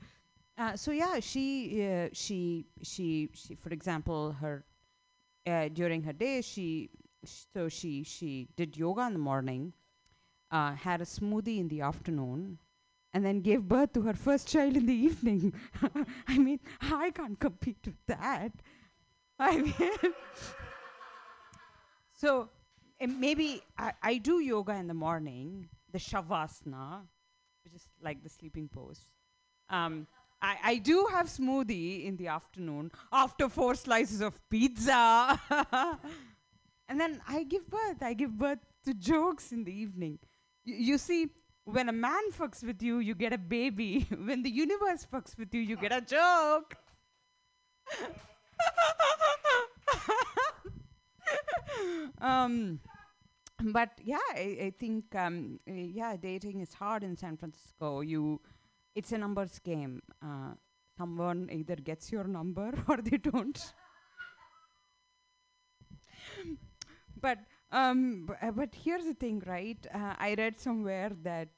Speaker 18: Uh, so yeah, she uh, she she she for example her uh, during her day she sh- so she she did yoga in the morning, uh, had a smoothie in the afternoon, and then gave birth to her first child in the evening. I mean, I can't compete with that. I mean, so maybe I, I do yoga in the morning, the shavasana, which is like the sleeping pose. Um, I, I do have smoothie in the afternoon after four slices of pizza. and then I give birth. I give birth to jokes in the evening. Y- you see, when a man fucks with you, you get a baby. when the universe fucks with you, you get a joke. um, but yeah, I, I think um, yeah, dating is hard in San Francisco. You, it's a numbers game. Uh, someone either gets your number or they don't. but um, uh, but here's the thing, right? Uh, I read somewhere that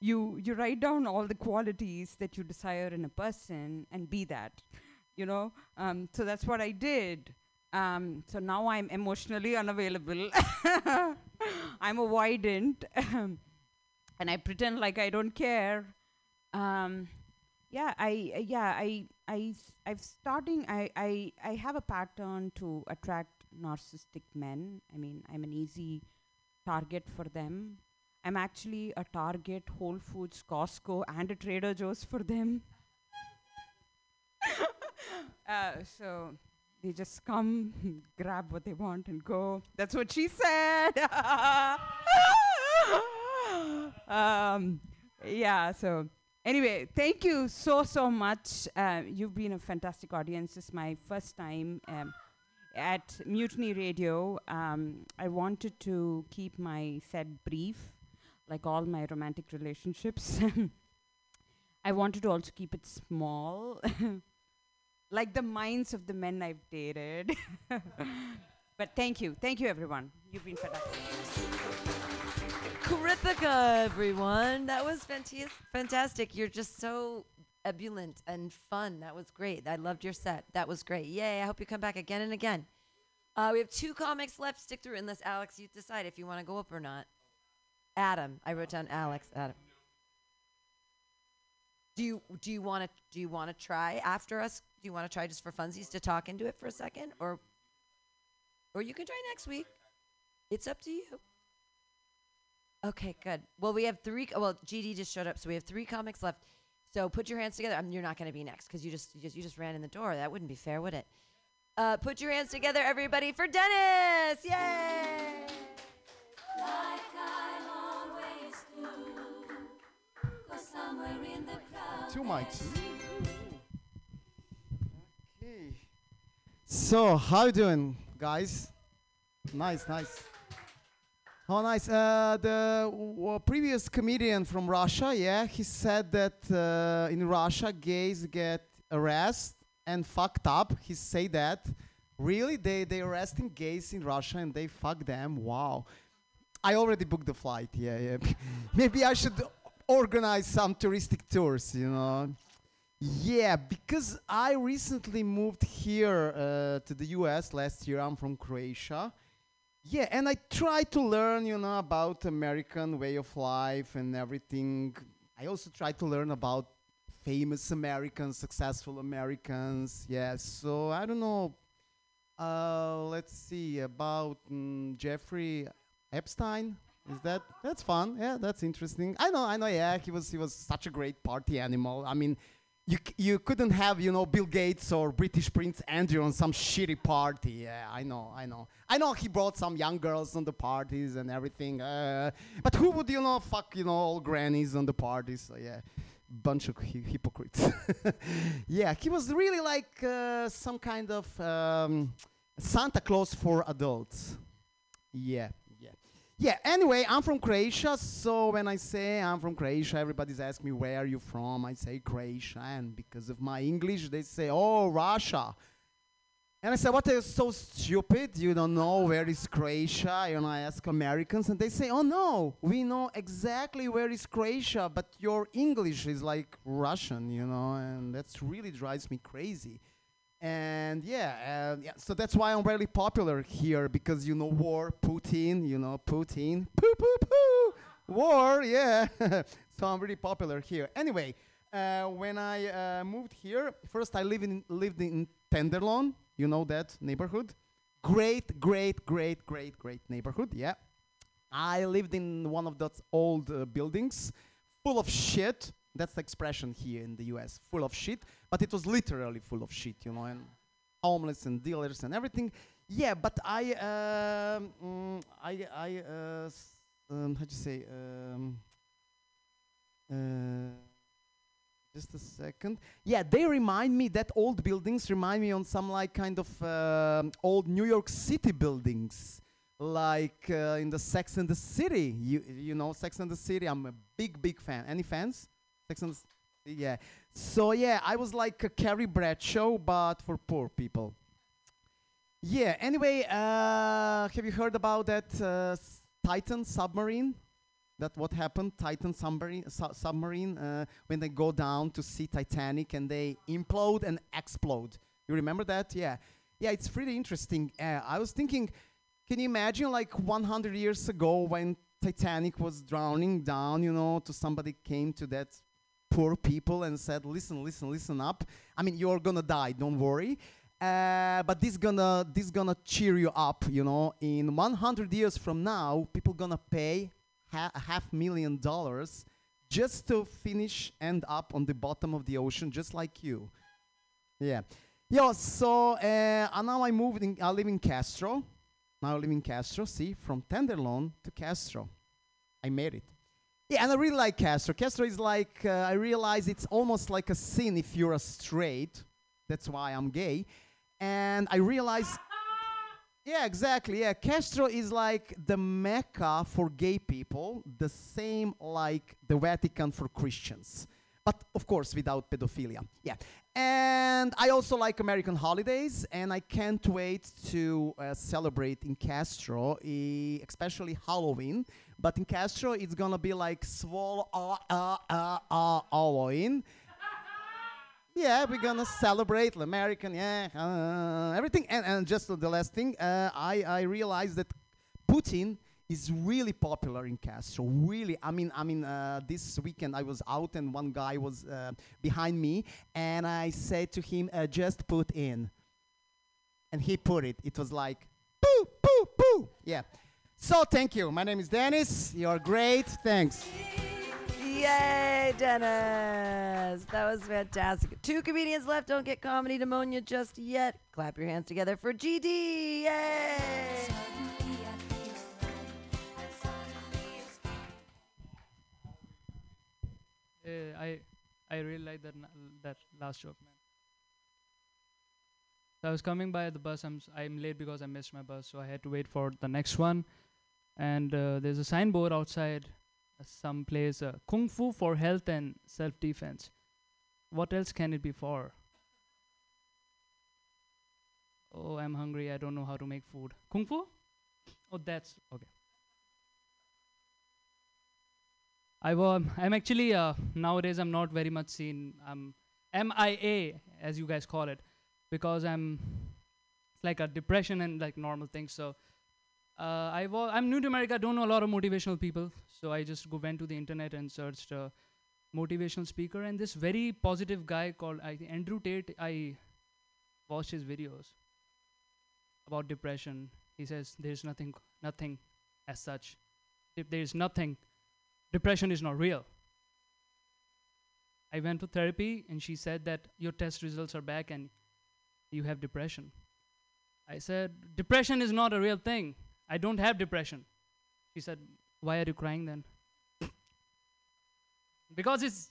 Speaker 18: you you write down all the qualities that you desire in a person and be that, you know. Um, so that's what I did. Um, so now I'm emotionally unavailable. I'm avoidant, and I pretend like I don't care. Um, yeah, I uh, yeah I I I've starting I I I have a pattern to attract narcissistic men. I mean, I'm an easy target for them. I'm actually a Target, Whole Foods, Costco, and a Trader Joe's for them. uh, so they just come, grab what they want, and go. That's what she said. um, yeah. So anyway, thank you so so much. Uh, you've been a fantastic audience. This is my first time um, at Mutiny Radio. Um, I wanted to keep my set brief, like all my romantic relationships. I wanted to also keep it small, like the minds of the men I've dated. but thank you, thank you, everyone. You've been fantastic.
Speaker 1: Krithika, everyone. That was fantastic. You're just so ebullient and fun. That was great. I loved your set. That was great. Yay. I hope you come back again and again. Uh, we have two comics left. Stick through unless Alex, you decide if you want to go up or not. Adam. I wrote down Alex. Adam. Do you do you want to do you want to try after us? Do you want to try just for funsies to talk into it for a second, or or you can try next week. It's up to you. Okay, good. Well, we have three. Well, GD just showed up, so we have three comics left. So put your hands together. I mean, you're not going to be next because you just, you just you just ran in the door. That wouldn't be fair, would it? Uh, put your hands together, everybody, for Dennis! Yay!
Speaker 19: Two mics. Okay. So, how you doing, guys? Nice, nice. Oh, nice. Uh, the w- previous comedian from Russia, yeah, he said that uh, in Russia gays get arrested and fucked up. He say that. Really? They they arresting gays in Russia and they fuck them? Wow. I already booked the flight. Yeah, yeah. Maybe I should organize some touristic tours. You know. Yeah, because I recently moved here uh, to the U.S. last year. I'm from Croatia. Yeah, and I try to learn, you know, about American way of life and everything. I also try to learn about famous Americans, successful Americans. Yeah, so I don't know. Uh, let's see about mm, Jeffrey Epstein. Is that that's fun? Yeah, that's interesting. I know, I know. Yeah, he was he was such a great party animal. I mean, you you couldn't have you know Bill Gates or British Prince Andrew on some shitty party. Yeah, I know, I know, I know. He brought some young girls on the parties and everything. Uh, but who would you know fuck you know all grannies on the parties? So yeah, bunch of hy- hypocrites. yeah, he was really like uh, some kind of um, Santa Claus for adults. Yeah, yeah. Anyway, I'm from Croatia, so when I say I'm from Croatia, everybody's asking me where are you from? I say Croatia, and because of my English, they say, oh, Russia. And I said, what you so stupid? You don't know where is Croatia? And I ask Americans, and they say, oh no, we know exactly where is Croatia, but your English is like Russian, you know, and that really drives me crazy. And yeah, uh, yeah, so that's why I'm really popular here because you know war, Putin, you know Putin, poo poo poo, war, yeah. so I'm really popular here. Anyway, uh, when I uh, moved here, first I lived in lived in Tenderloin, you know that neighborhood. Great, great, great, great, great neighborhood. Yeah, I lived in one of those old uh, buildings, full of shit. That's the expression here in the U.S. Full of shit, but it was literally full of shit, you know, and homeless and dealers and everything. Yeah, but I, um, mm, I, I, uh, um, how do you say? Um, uh, just a second. Yeah, they remind me that old buildings remind me on some like kind of um old New York City buildings, like uh, in the Sex and the City. You you know Sex and the City. I'm a big big fan. Any fans? Sex and the. Yeah. So yeah, I was like a Carrie Bradshaw, but for poor people. Yeah. Anyway, uh, have you heard about that uh, Titan submarine? That what happened? Titan submarine, su- submarine uh, when they go down to see Titanic and they implode and explode. You remember that? Yeah. Yeah, it's pretty interesting. Uh, I was thinking, can you imagine like 100 years ago when Titanic was drowning down, you know, to somebody came to that poor people and said, listen, listen, listen up. I mean, you're gonna die, don't worry. Uh, but this gonna this gonna cheer you up, you know. In 100 years from now, people gonna pay ha- a half million dollars just to finish end up on the bottom of the ocean, just like you. Yeah. Yeah, so uh, and now I moved in, I live in Castro. Now I live in Castro, see, from Tenderloin to Castro. I made it. Yeah, and I really like Castro. Castro is like uh, I realize it's almost like a sin if you're a straight. That's why I'm gay, and I realize. Yeah, exactly. Yeah, Castro is like the mecca for gay people, the same like the Vatican for Christians, but of course without pedophilia. Yeah, and I also like American holidays, and I can't wait to uh, celebrate in Castro, e- especially Halloween. But in Castro, it's gonna be like Svol uh, uh, uh, uh, Halloween. Yeah, we're gonna celebrate American, yeah, uh, everything. And, and just the last thing, uh, I I realized that Putin is really popular in Castro. Really, I mean, I mean, uh, this weekend I was out and one guy was uh, behind me, and I said to him, uh, "Just put in," and he put it. It was like, "Poo, poo, poo." Yeah. So thank you. My name is Dennis. You're great. Thanks.
Speaker 1: Yay, Dennis! That was fantastic. Two comedians left. Don't get comedy pneumonia just yet. Clap your hands together for GD. Yay!
Speaker 20: Uh, I I really like that n- that last joke, man. So I was coming by the bus. I'm s- I'm late because I missed my bus, so I had to wait for the next one. And uh, there's a signboard outside uh, some place, uh, Kung Fu for health and self defense. What else can it be for? Oh, I'm hungry. I don't know how to make food. Kung Fu? Oh, that's okay. I was. I'm actually uh, nowadays. I'm not very much seen. I'm MIA, as you guys call it, because I'm like a depression and like normal things. So uh, I was. I'm new to America. Don't know a lot of motivational people. So I just go went to the internet and searched motivational speaker, and this very positive guy called I Andrew Tate. I watched his videos about depression. He says there's nothing, nothing as such. If there's nothing, depression is not real. I went to therapy and she said that your test results are back and you have depression. I said, Depression is not a real thing. I don't have depression. She said, Why are you crying then? because it's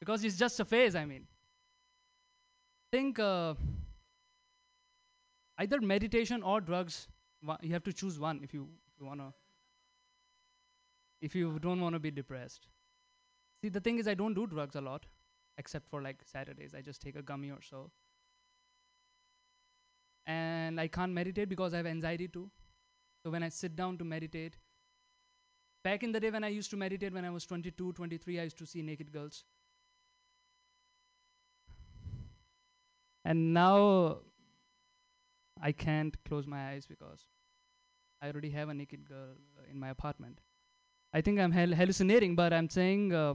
Speaker 20: because it's just a phase, I mean. Think uh, either meditation or drugs. You have to choose one if you, if you wanna if you don't want to be depressed. See, the thing is, I don't do drugs a lot, except for like Saturdays. I just take a gummy or so. And I can't meditate because I have anxiety too. So when I sit down to meditate, back in the day when I used to meditate when I was 22, 23, I used to see naked girls. And now I can't close my eyes because I already have a naked girl uh, in my apartment. I think I'm hal- hallucinating, but I'm saying uh,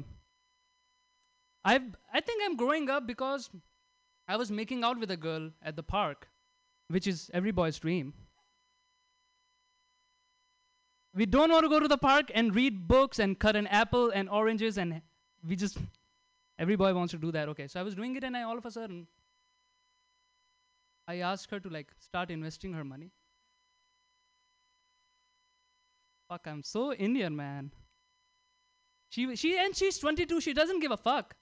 Speaker 20: I've I think I'm growing up because I was making out with a girl at the park, which is every boy's dream. We don't want to go to the park and read books and cut an apple and oranges and we just every boy wants to do that. Okay, so I was doing it and I all of a sudden I asked her to like start investing her money. Fuck, I'm so Indian, man. She she and she's 22. She doesn't give a fuck.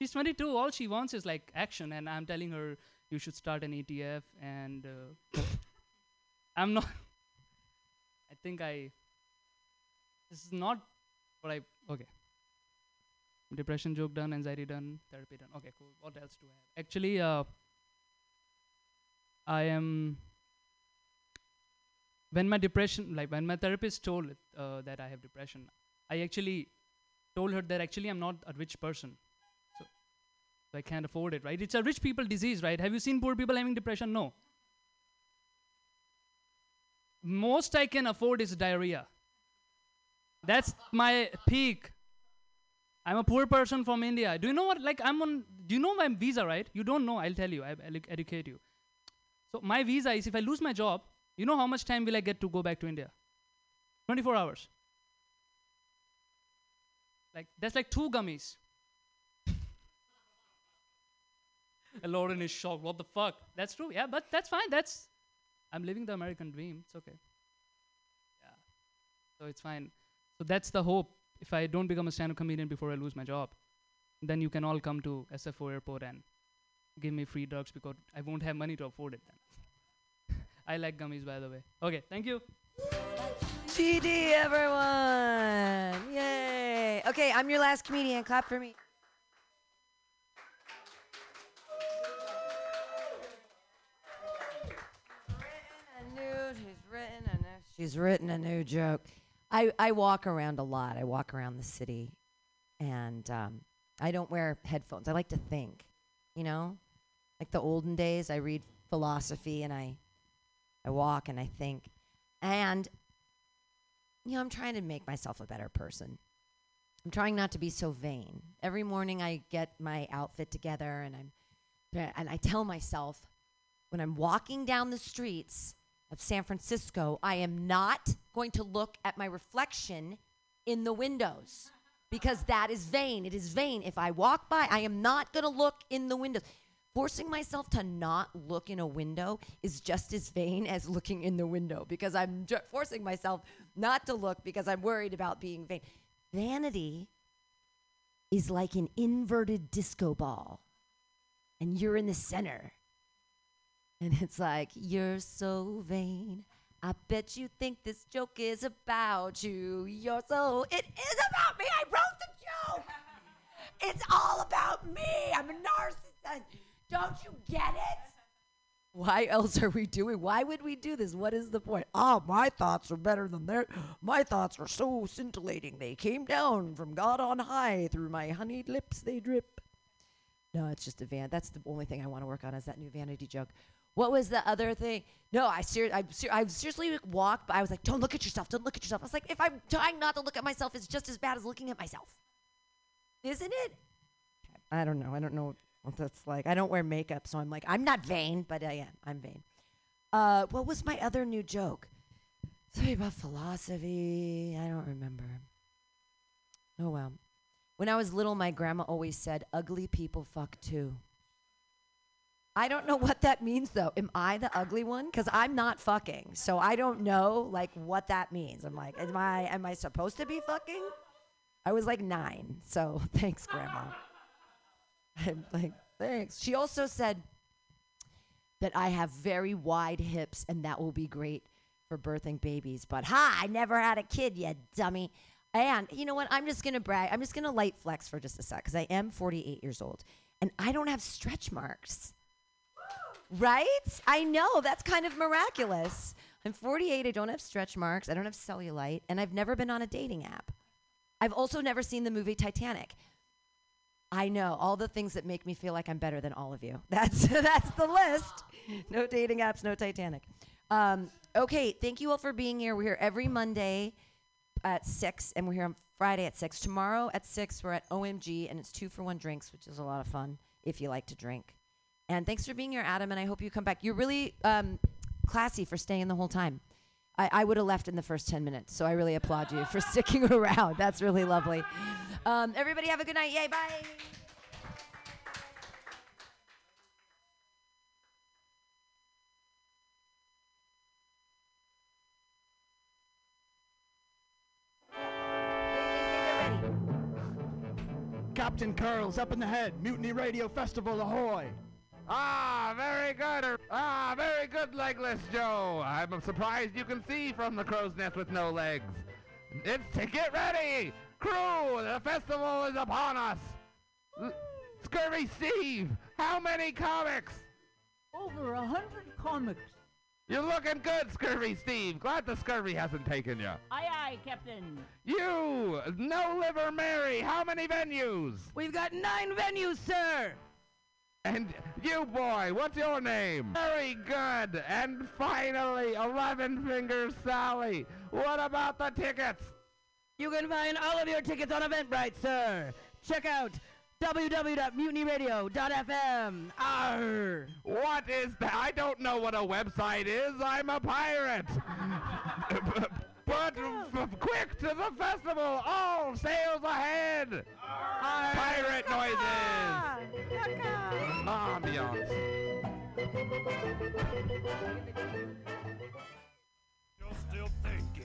Speaker 20: She's 22. All she wants is like action, and I'm telling her you should start an ETF. And uh, I'm not. Think I. This is not what I. Okay. Depression joke done, anxiety done, therapy done. Okay, cool. What else do I have? Actually, uh, I am when my depression like when my therapist told uh, that i have depression i actually told her that actually i'm not a rich person so, so i can't afford it right it's a rich people disease right have you seen poor people having depression no most i can afford is diarrhea that's my peak i'm a poor person from india do you know what like i'm on do you know my visa right you don't know i'll tell you i'll educate you so my visa is if i lose my job you know how much time will I get to go back to India? 24 hours. Like that's like two gummies. And Lauren is shocked. What the fuck? That's true. Yeah, but that's fine. That's I'm living the American dream. It's okay. Yeah. So it's fine. So that's the hope. if I don't become a stand-up comedian before I lose my job, then you can all come to SFO airport and give me free drugs because I won't have money to afford it then. I like gummies, by the way. Okay, thank you.
Speaker 1: GD, everyone! Yay! Okay, I'm your last comedian. Clap for me. New, she's written a new, she's written a new joke. I, I walk around a lot. I walk around the city, and um, I don't wear headphones. I like to think, you know, like the olden days. I read philosophy and I, I walk and I think, and you know, I'm trying to make myself a better person. I'm trying not to be so vain. Every morning I get my outfit together and I'm and I tell myself when I'm walking down the streets of San Francisco, I am not going to look at my reflection in the windows because that is vain. It is vain. If I walk by, I am not going to look in the windows. Forcing myself to not look in a window is just as vain as looking in the window because I'm ju- forcing myself not to look because I'm worried about being vain. Vanity is like an inverted disco ball, and you're in the center. And it's like, you're so vain. I bet you think this joke is about you. You're so. It is about me. I wrote the joke. It's all about me. I'm a narcissist. Don't you get it? Why else are we doing? Why would we do this? What is the point? Oh, my thoughts are better than their. My thoughts are so scintillating. They came down from God on high. Through my honeyed lips they drip. No, it's just a van. That's the only thing I want to work on is that new vanity joke. What was the other thing? No, I ser- I, ser- I seriously walked, but I was like, don't look at yourself. Don't look at yourself. I was like, if I'm trying not to look at myself, it's just as bad as looking at myself. Isn't it? I don't know. I don't know what that's like. I don't wear makeup, so I'm like, I'm not vain, but I am. I'm vain. Uh, what was my other new joke? Something about philosophy. I don't remember. Oh well. When I was little, my grandma always said, "Ugly people fuck too." I don't know what that means though. Am I the ugly one? Because I'm not fucking, so I don't know like what that means. I'm like, am I am I supposed to be fucking? I was like nine, so thanks, grandma. I'm like, thanks. She also said that I have very wide hips and that will be great for birthing babies. But ha, I never had a kid yet, dummy. And you know what? I'm just gonna brag. I'm just gonna light flex for just a sec because I am 48 years old and I don't have stretch marks. Right? I know that's kind of miraculous. I'm 48. I don't have stretch marks. I don't have cellulite, and I've never been on a dating app. I've also never seen the movie Titanic. I know all the things that make me feel like I'm better than all of you. That's that's the list. No dating apps, no Titanic. Um, okay, thank you all for being here. We're here every Monday at six, and we're here on Friday at six. Tomorrow at six, we're at OMG, and it's two for one drinks, which is a lot of fun if you like to drink. And thanks for being here, Adam. And I hope you come back. You're really um, classy for staying the whole time. I, I would have left in the first 10 minutes. So I really applaud you for sticking around. That's really lovely. Um, everybody have a good night. Yay, bye.
Speaker 21: Captain Curls up in the head. Mutiny Radio Festival, ahoy!
Speaker 4: Ah, very good. Ah, very good, Legless Joe. I'm surprised you can see from the crow's nest with no legs. It's to get ready. Crew, the festival is upon us. L- Scurvy Steve, how many comics?
Speaker 8: Over a hundred comics.
Speaker 4: You're looking good, Scurvy Steve. Glad the scurvy hasn't taken you.
Speaker 8: Aye, aye, Captain.
Speaker 4: You, No Liver Mary, how many venues?
Speaker 22: We've got nine venues, sir.
Speaker 4: And you, boy, what's your name? Very good. And finally, Eleven Fingers Sally. What about the tickets?
Speaker 22: You can find all of your tickets on Eventbrite, sir. Check out www.mutinyradio.fm. Arr.
Speaker 4: What is that? I don't know what a website is. I'm a pirate. but f- quick to the festival. All sails ahead. Pirate noises. Ambiance.
Speaker 23: You're still thinking.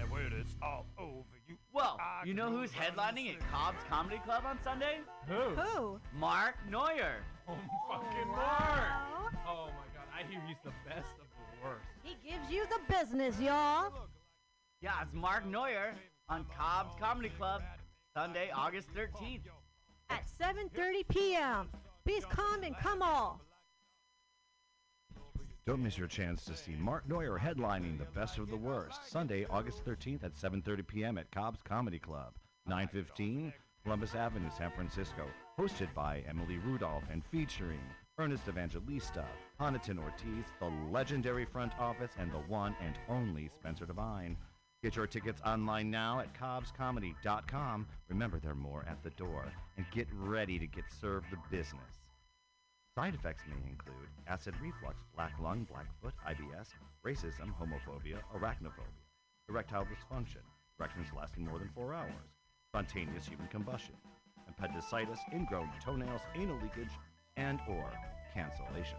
Speaker 23: And word is all over you.
Speaker 24: Well,
Speaker 23: I
Speaker 24: you know who's headlining at Cobb's Comedy Club on Sunday?
Speaker 23: Who?
Speaker 24: Who? Mark Neuer.
Speaker 23: Oh, fucking Mark! Oh my god, I hear he's the best of the worst.
Speaker 25: He gives you the business, y'all.
Speaker 24: Yeah, it's Mark Neuer on Cobb's Comedy Club, Sunday, August 13th.
Speaker 25: At 7:30 p.m. Please come and come all.
Speaker 10: Don't miss your chance to see Mark Neuer headlining the Best of the Worst Sunday, August 13th at 7:30 p.m. at Cobb's Comedy Club, 915 Columbus Avenue, San Francisco. Hosted by Emily Rudolph and featuring Ernest Evangelista, Honiton Ortiz, the legendary front office, and the one and only Spencer Devine. Get your tickets online now at cobbscomedy.com. Remember, they're more at the door. And get ready to get served the business. Side effects may include acid reflux, black lung, blackfoot, IBS, racism, homophobia, arachnophobia, erectile dysfunction, erections lasting more than four hours, spontaneous human combustion, appendicitis, ingrown toenails, anal leakage, and or cancellation.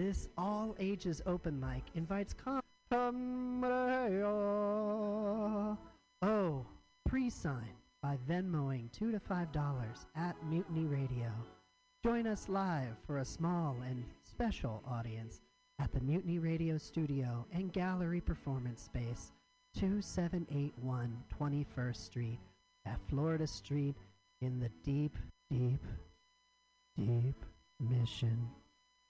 Speaker 26: This all ages open mic invites com. Oh, pre-sign by Venmoing two to five dollars at Mutiny Radio. Join us live for a small and special audience at the Mutiny Radio Studio and Gallery Performance Space, 2781 21st Street at Florida Street in the deep, deep, deep Mission.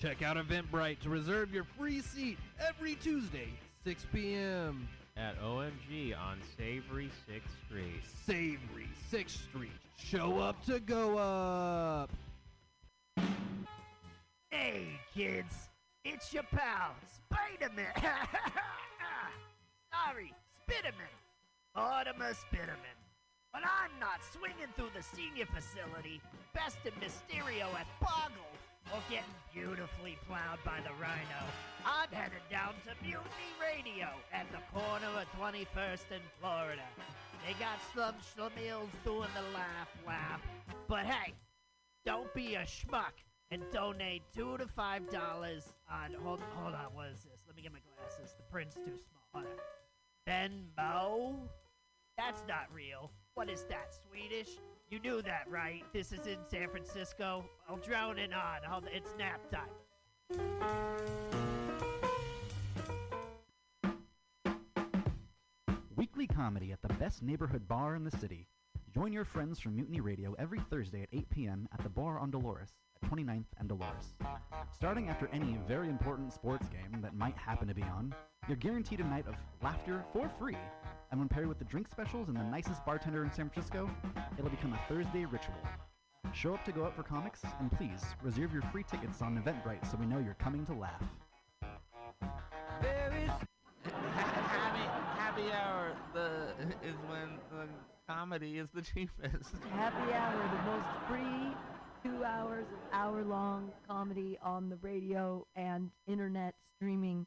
Speaker 2: Check out Eventbrite to reserve your free seat every Tuesday, 6 p.m.
Speaker 27: At OMG on Savory 6th Street.
Speaker 2: Savory 6th Street. Show up to go up.
Speaker 23: Hey, kids, it's your pal, Spider-Man. Sorry, Spiderman. Mortimer Spiderman. But I'm not swinging through the senior facility, besting Mysterio at Boggle, or getting beautifully plowed by the Rhino. I'm headed down to Mutiny Radio at the corner of 21st and Florida. They got some schlemiels doing the laugh laugh. But hey, don't be a schmuck and donate two to five dollars on hold hold on, what is this? Let me get my glasses. The print's too small. On. Venmo? That's not real. What is that, Swedish? You knew that, right? This is in San Francisco. I'll drone it on. Hold it's nap time.
Speaker 28: Weekly comedy at the best neighborhood bar in the city. Join your friends from Mutiny Radio every Thursday at 8 p.m. at the bar on Dolores at 29th, and Dolores. Starting after any very important sports game that might happen to be on, you're guaranteed a night of laughter for free. And when paired with the drink specials and the nicest bartender in San Francisco, it'll become a Thursday ritual. Show up to go out for comics, and please reserve your free tickets on Eventbrite so we know you're coming to laugh.
Speaker 4: happy, happy hour the is when the comedy is the cheapest.
Speaker 1: Happy Hour, the most free two hours of hour long comedy on the radio and internet streaming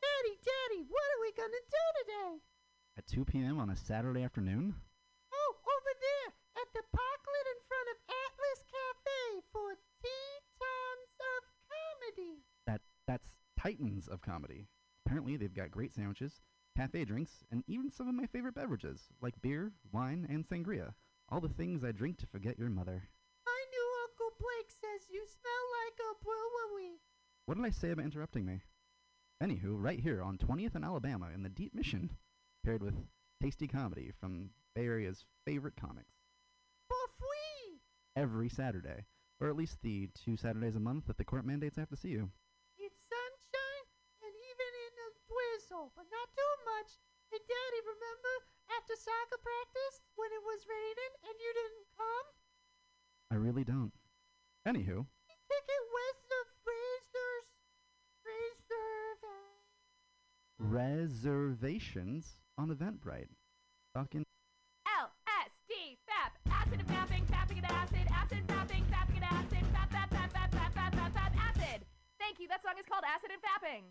Speaker 29: Daddy, Daddy, what are we gonna do today?
Speaker 28: At 2 p.m. on a Saturday afternoon?
Speaker 29: Oh, over there at the parklet in front of Atlas Cafe for Tetons of Comedy.
Speaker 28: That that's Titans of comedy. Apparently, they've got great sandwiches, cafe drinks, and even some of my favorite beverages, like beer, wine, and sangria. All the things I drink to forget your mother.
Speaker 29: My new Uncle Blake says you smell like a brewery.
Speaker 28: What did I say about interrupting me? Anywho, right here on 20th and Alabama in the Deep Mission, paired with tasty comedy from Bay Area's favorite comics.
Speaker 29: For free.
Speaker 28: Every Saturday, or at least the two Saturdays a month that the court mandates I have to see you.
Speaker 29: It's sunshine and even in a drizzle, but not too much. Hey, Daddy, remember after soccer practice when it was raining and you didn't come?
Speaker 28: I really don't. Anywho, reservations on Eventbrite. Fucking
Speaker 30: LSD, FAP, acid and fapping, fapping and acid, acid, fapping, fapping and acid, fap, fap, fap, fap, fap, fap, fap, fap, acid. Thank you. That song is called Acid and Fapping.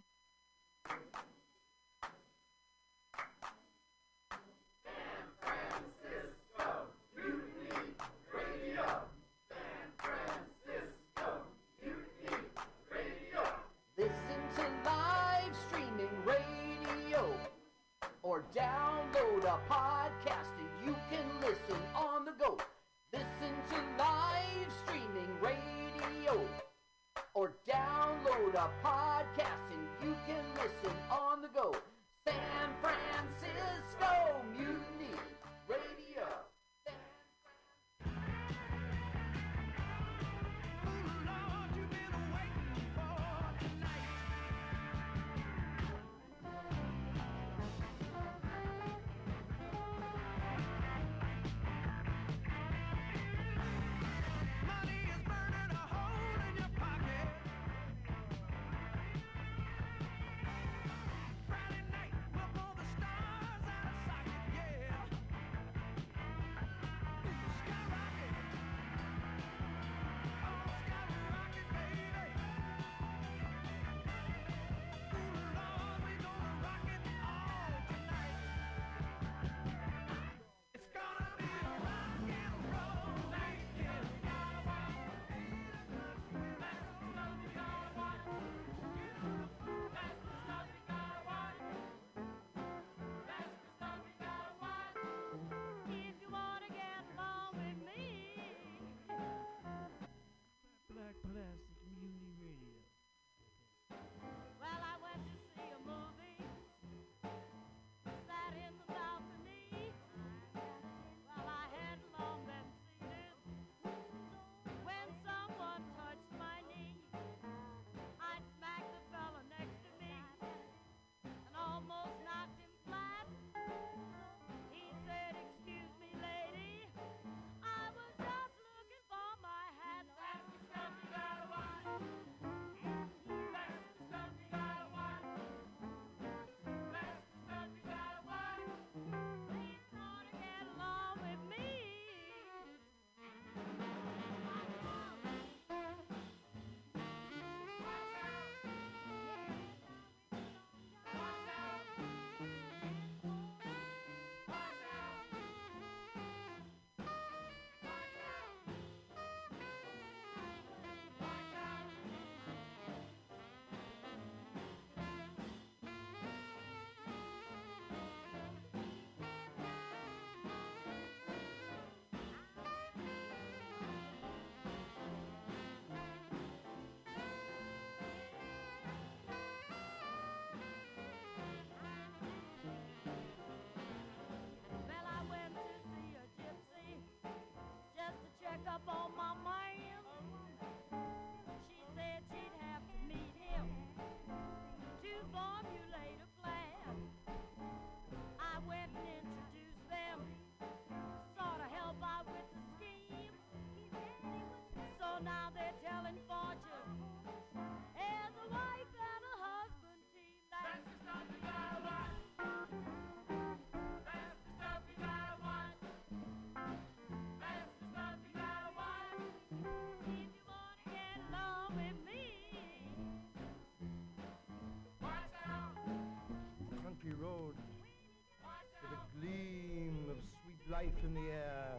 Speaker 31: In the air,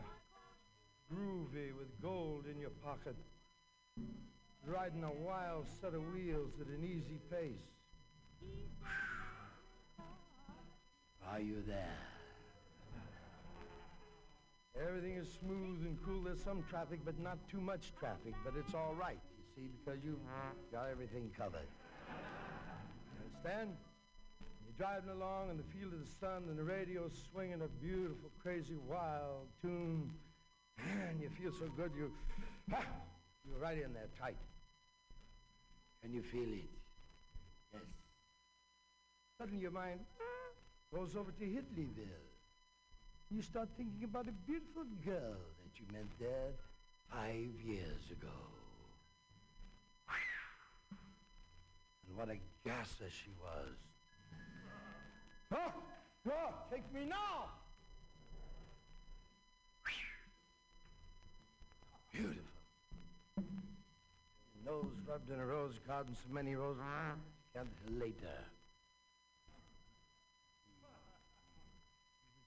Speaker 31: groovy with gold in your pocket, riding a wild set of wheels at an easy pace. Are you there? Everything is smooth and cool. There's some traffic, but not too much traffic. But it's all right, you see, because you've got everything covered. Understand? Driving along in the field of the sun, and the radio's swinging a beautiful, crazy, wild tune, and you feel so good. You, ha, you're right in there, tight. Can you feel it? Yes. Suddenly your mind ah, goes over to Hitleyville. You start thinking about a beautiful girl that you met there five years ago. And what a gasser she was. Take me now! Beautiful. Nose rubbed in a rose garden, so many roses. Can't later.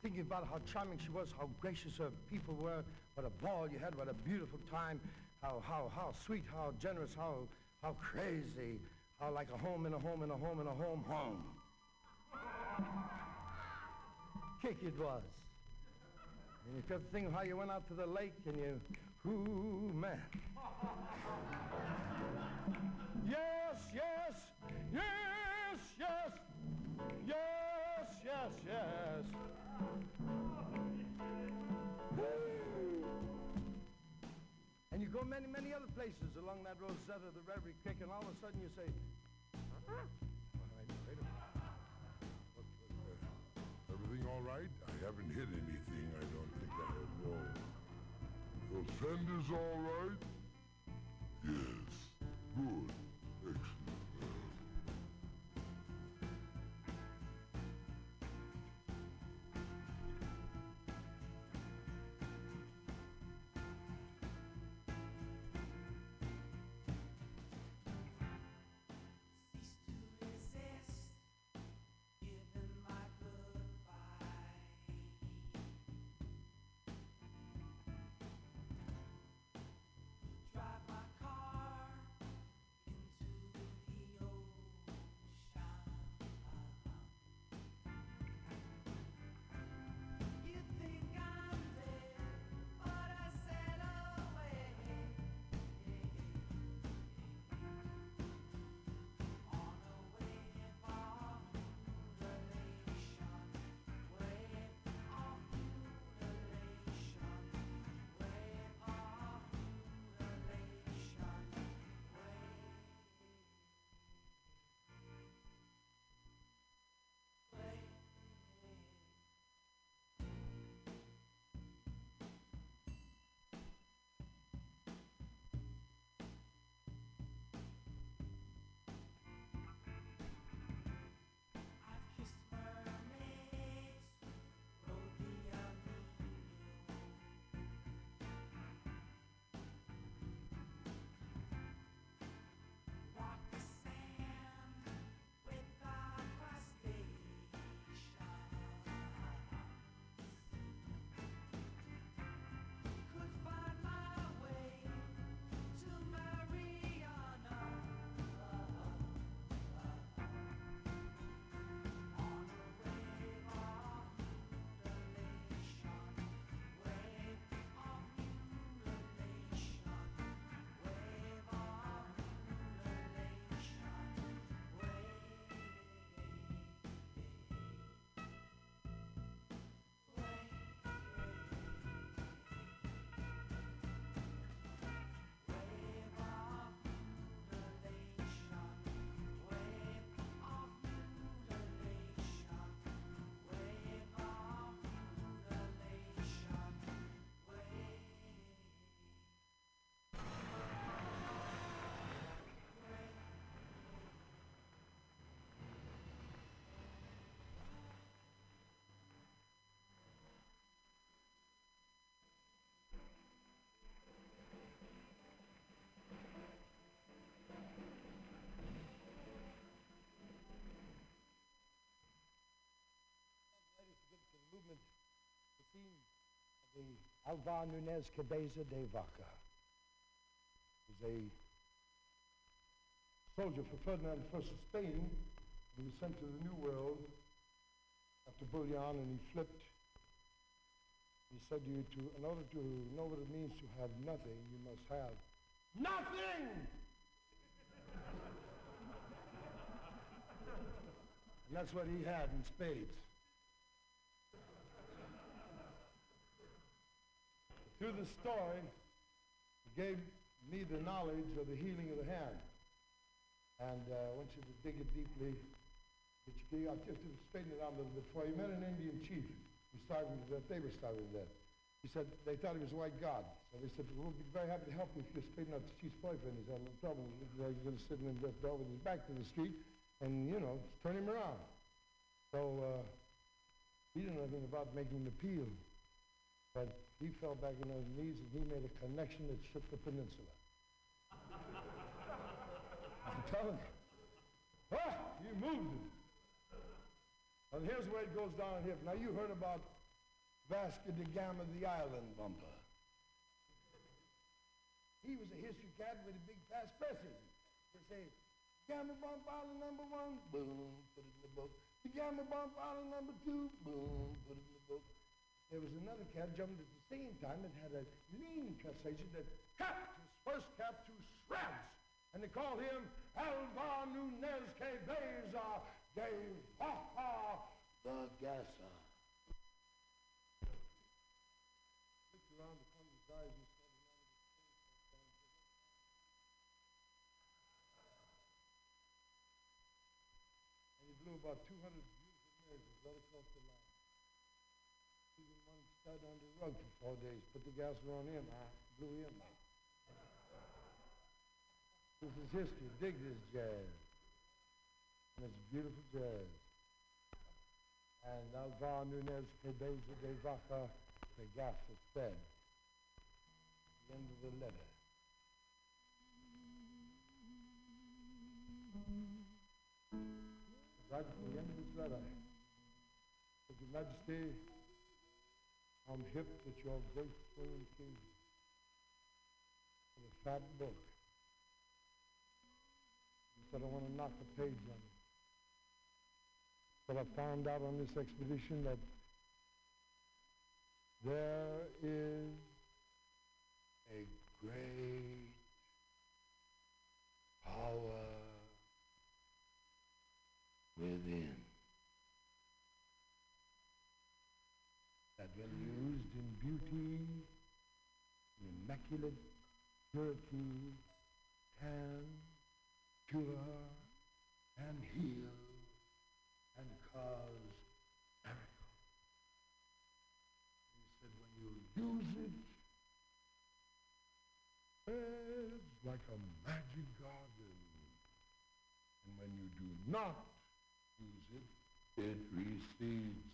Speaker 31: Thinking about how charming she was, how gracious her people were, what a ball you had, what a beautiful time, how how how sweet, how generous, how how crazy, how like a home in a home in a home in a home home. Kick it was. And you've got to think of how you went out to the lake and you, ooh man. Yes, yes, yes, yes, yes, yes, yes. And you go many, many other places along that Rosetta, of the Reverie Creek, and all of a sudden you say, "All
Speaker 32: Everything all right? I haven't hit anything. I don't think I have. Your fender's all right?
Speaker 31: The Alvar Nunez Cabeza de Vaca. He was a soldier for Ferdinand I of Spain. He was sent to the New World after Bullion, and he flipped. He said to you, to, in order to know what it means to have nothing, you must have nothing! and that's what he had in spades. The story, gave me the knowledge of the healing of the hand. And uh, I want you to dig it deeply. I'll just explain it out a little bit for you. He met an Indian chief who starving to death. They were starving to. He said they thought he was a white god. So they said, we'll be very happy to help you if you're straightening out the chief's boyfriend. He said, no problem. He's going to sit in death bed with his back to the street and, you know, turn him around. So uh, he didn't know anything about making an appeal. But he fell back on his knees and he made a connection that shook the peninsula. I'm telling you. Ah, you moved it. And here's where it goes down here. Now you heard about Vasco da Gama, the island bumper. He was a history cat with a big fast presses. They say, Gama bump island number one, boom, put it in the book. The Gama bump island number two, boom, put it in the book. There was another cat jumped at the same time that had a lean crustacean that cut his first cat to shreds. And they called him Alvar Nunez Cabeza de Vaca and And he blew about 200 beautiful right across the line. Sat on the rug for four days, put the gas on him, I blew him. This is history. Dig this jazz. And it's beautiful jazz. And Alvar Nunez Cabeza de Vaca, the gas is fed. The end of the letter. Right at the end of this letter, Your Majesty, I'm hip that your graceful occasion for the fat book. He said, I want to knock a page on it. But I found out on this expedition that there is a great power within that when used in beauty, in immaculate can cure and heal and cause miracles. He said, when you use it, it's like a magic garden. And when you do not use it, it recedes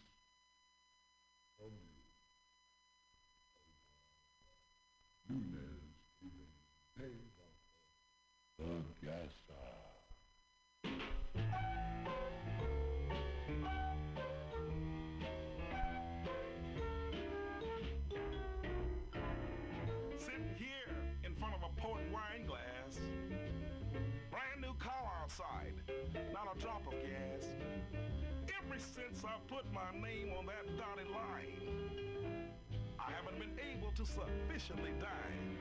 Speaker 33: Since I put my name on that dotted line, I haven't been able to sufficiently dine.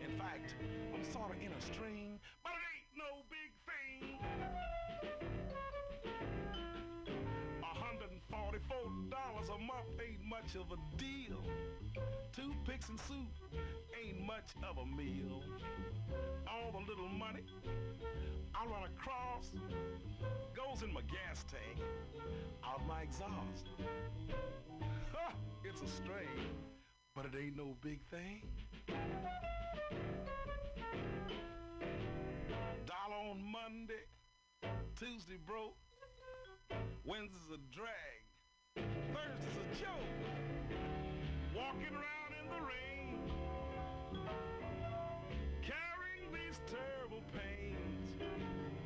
Speaker 33: In fact, I'm sort of in a string, but it ain't no big thing. $144 a month ain't much of a deal. Toothpicks and soup ain't much of a meal. All the little money I run across goes in my gas tank, out my exhaust. Ha! It's a strain, but it ain't no big thing. Dollar on Monday, Tuesday broke, Wednesday's a drag, Thursday's a joke. Walking around in the rain, carrying these terrible pains.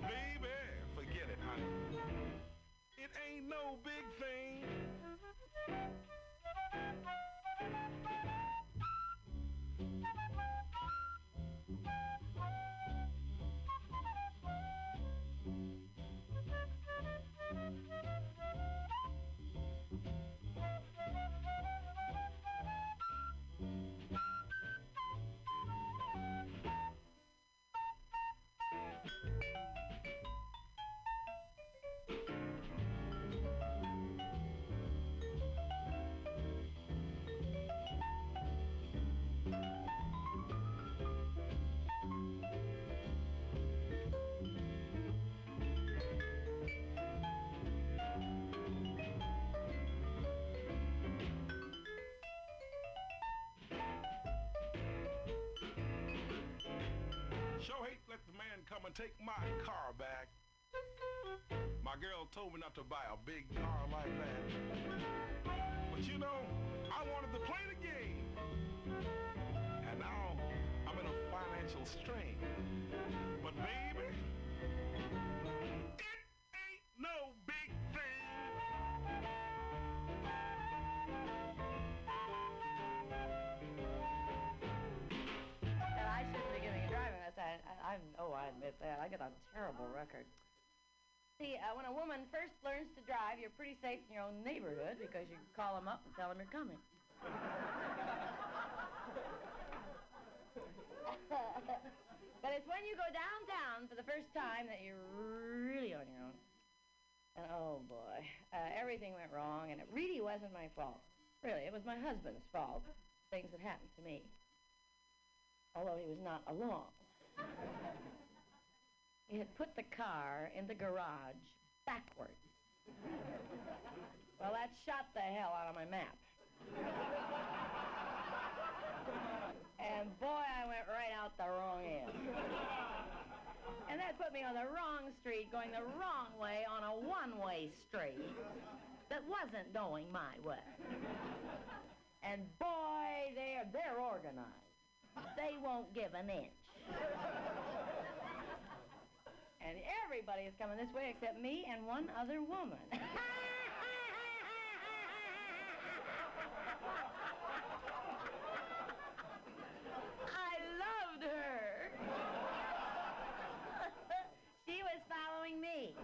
Speaker 33: Baby, forget it, honey. It ain't no big thing. Come and take my car back. My girl told me not to buy a big car like that. But you know, I wanted to play the game. And now I'm in a financial strain. But baby,
Speaker 34: I, know I admit that. I got a terrible record. See, uh, when a woman first learns to drive, you're pretty safe in your own neighborhood because you call them up and tell them you're coming. but it's when you go downtown for the first time that you're really on your own. And oh boy, uh, everything went wrong, and it really wasn't my fault. Really, it was my husband's fault. Things that happened to me although he was not along. He had put the car in the garage backwards. well, that shot the hell out of my map. and boy, I went right out the wrong end. and that put me on the wrong street, going the wrong way on a one-way street that wasn't going my way. And boy, they're, they're organized. They won't give an inch and everybody is coming this way except me and one other woman. I loved her. she was following me.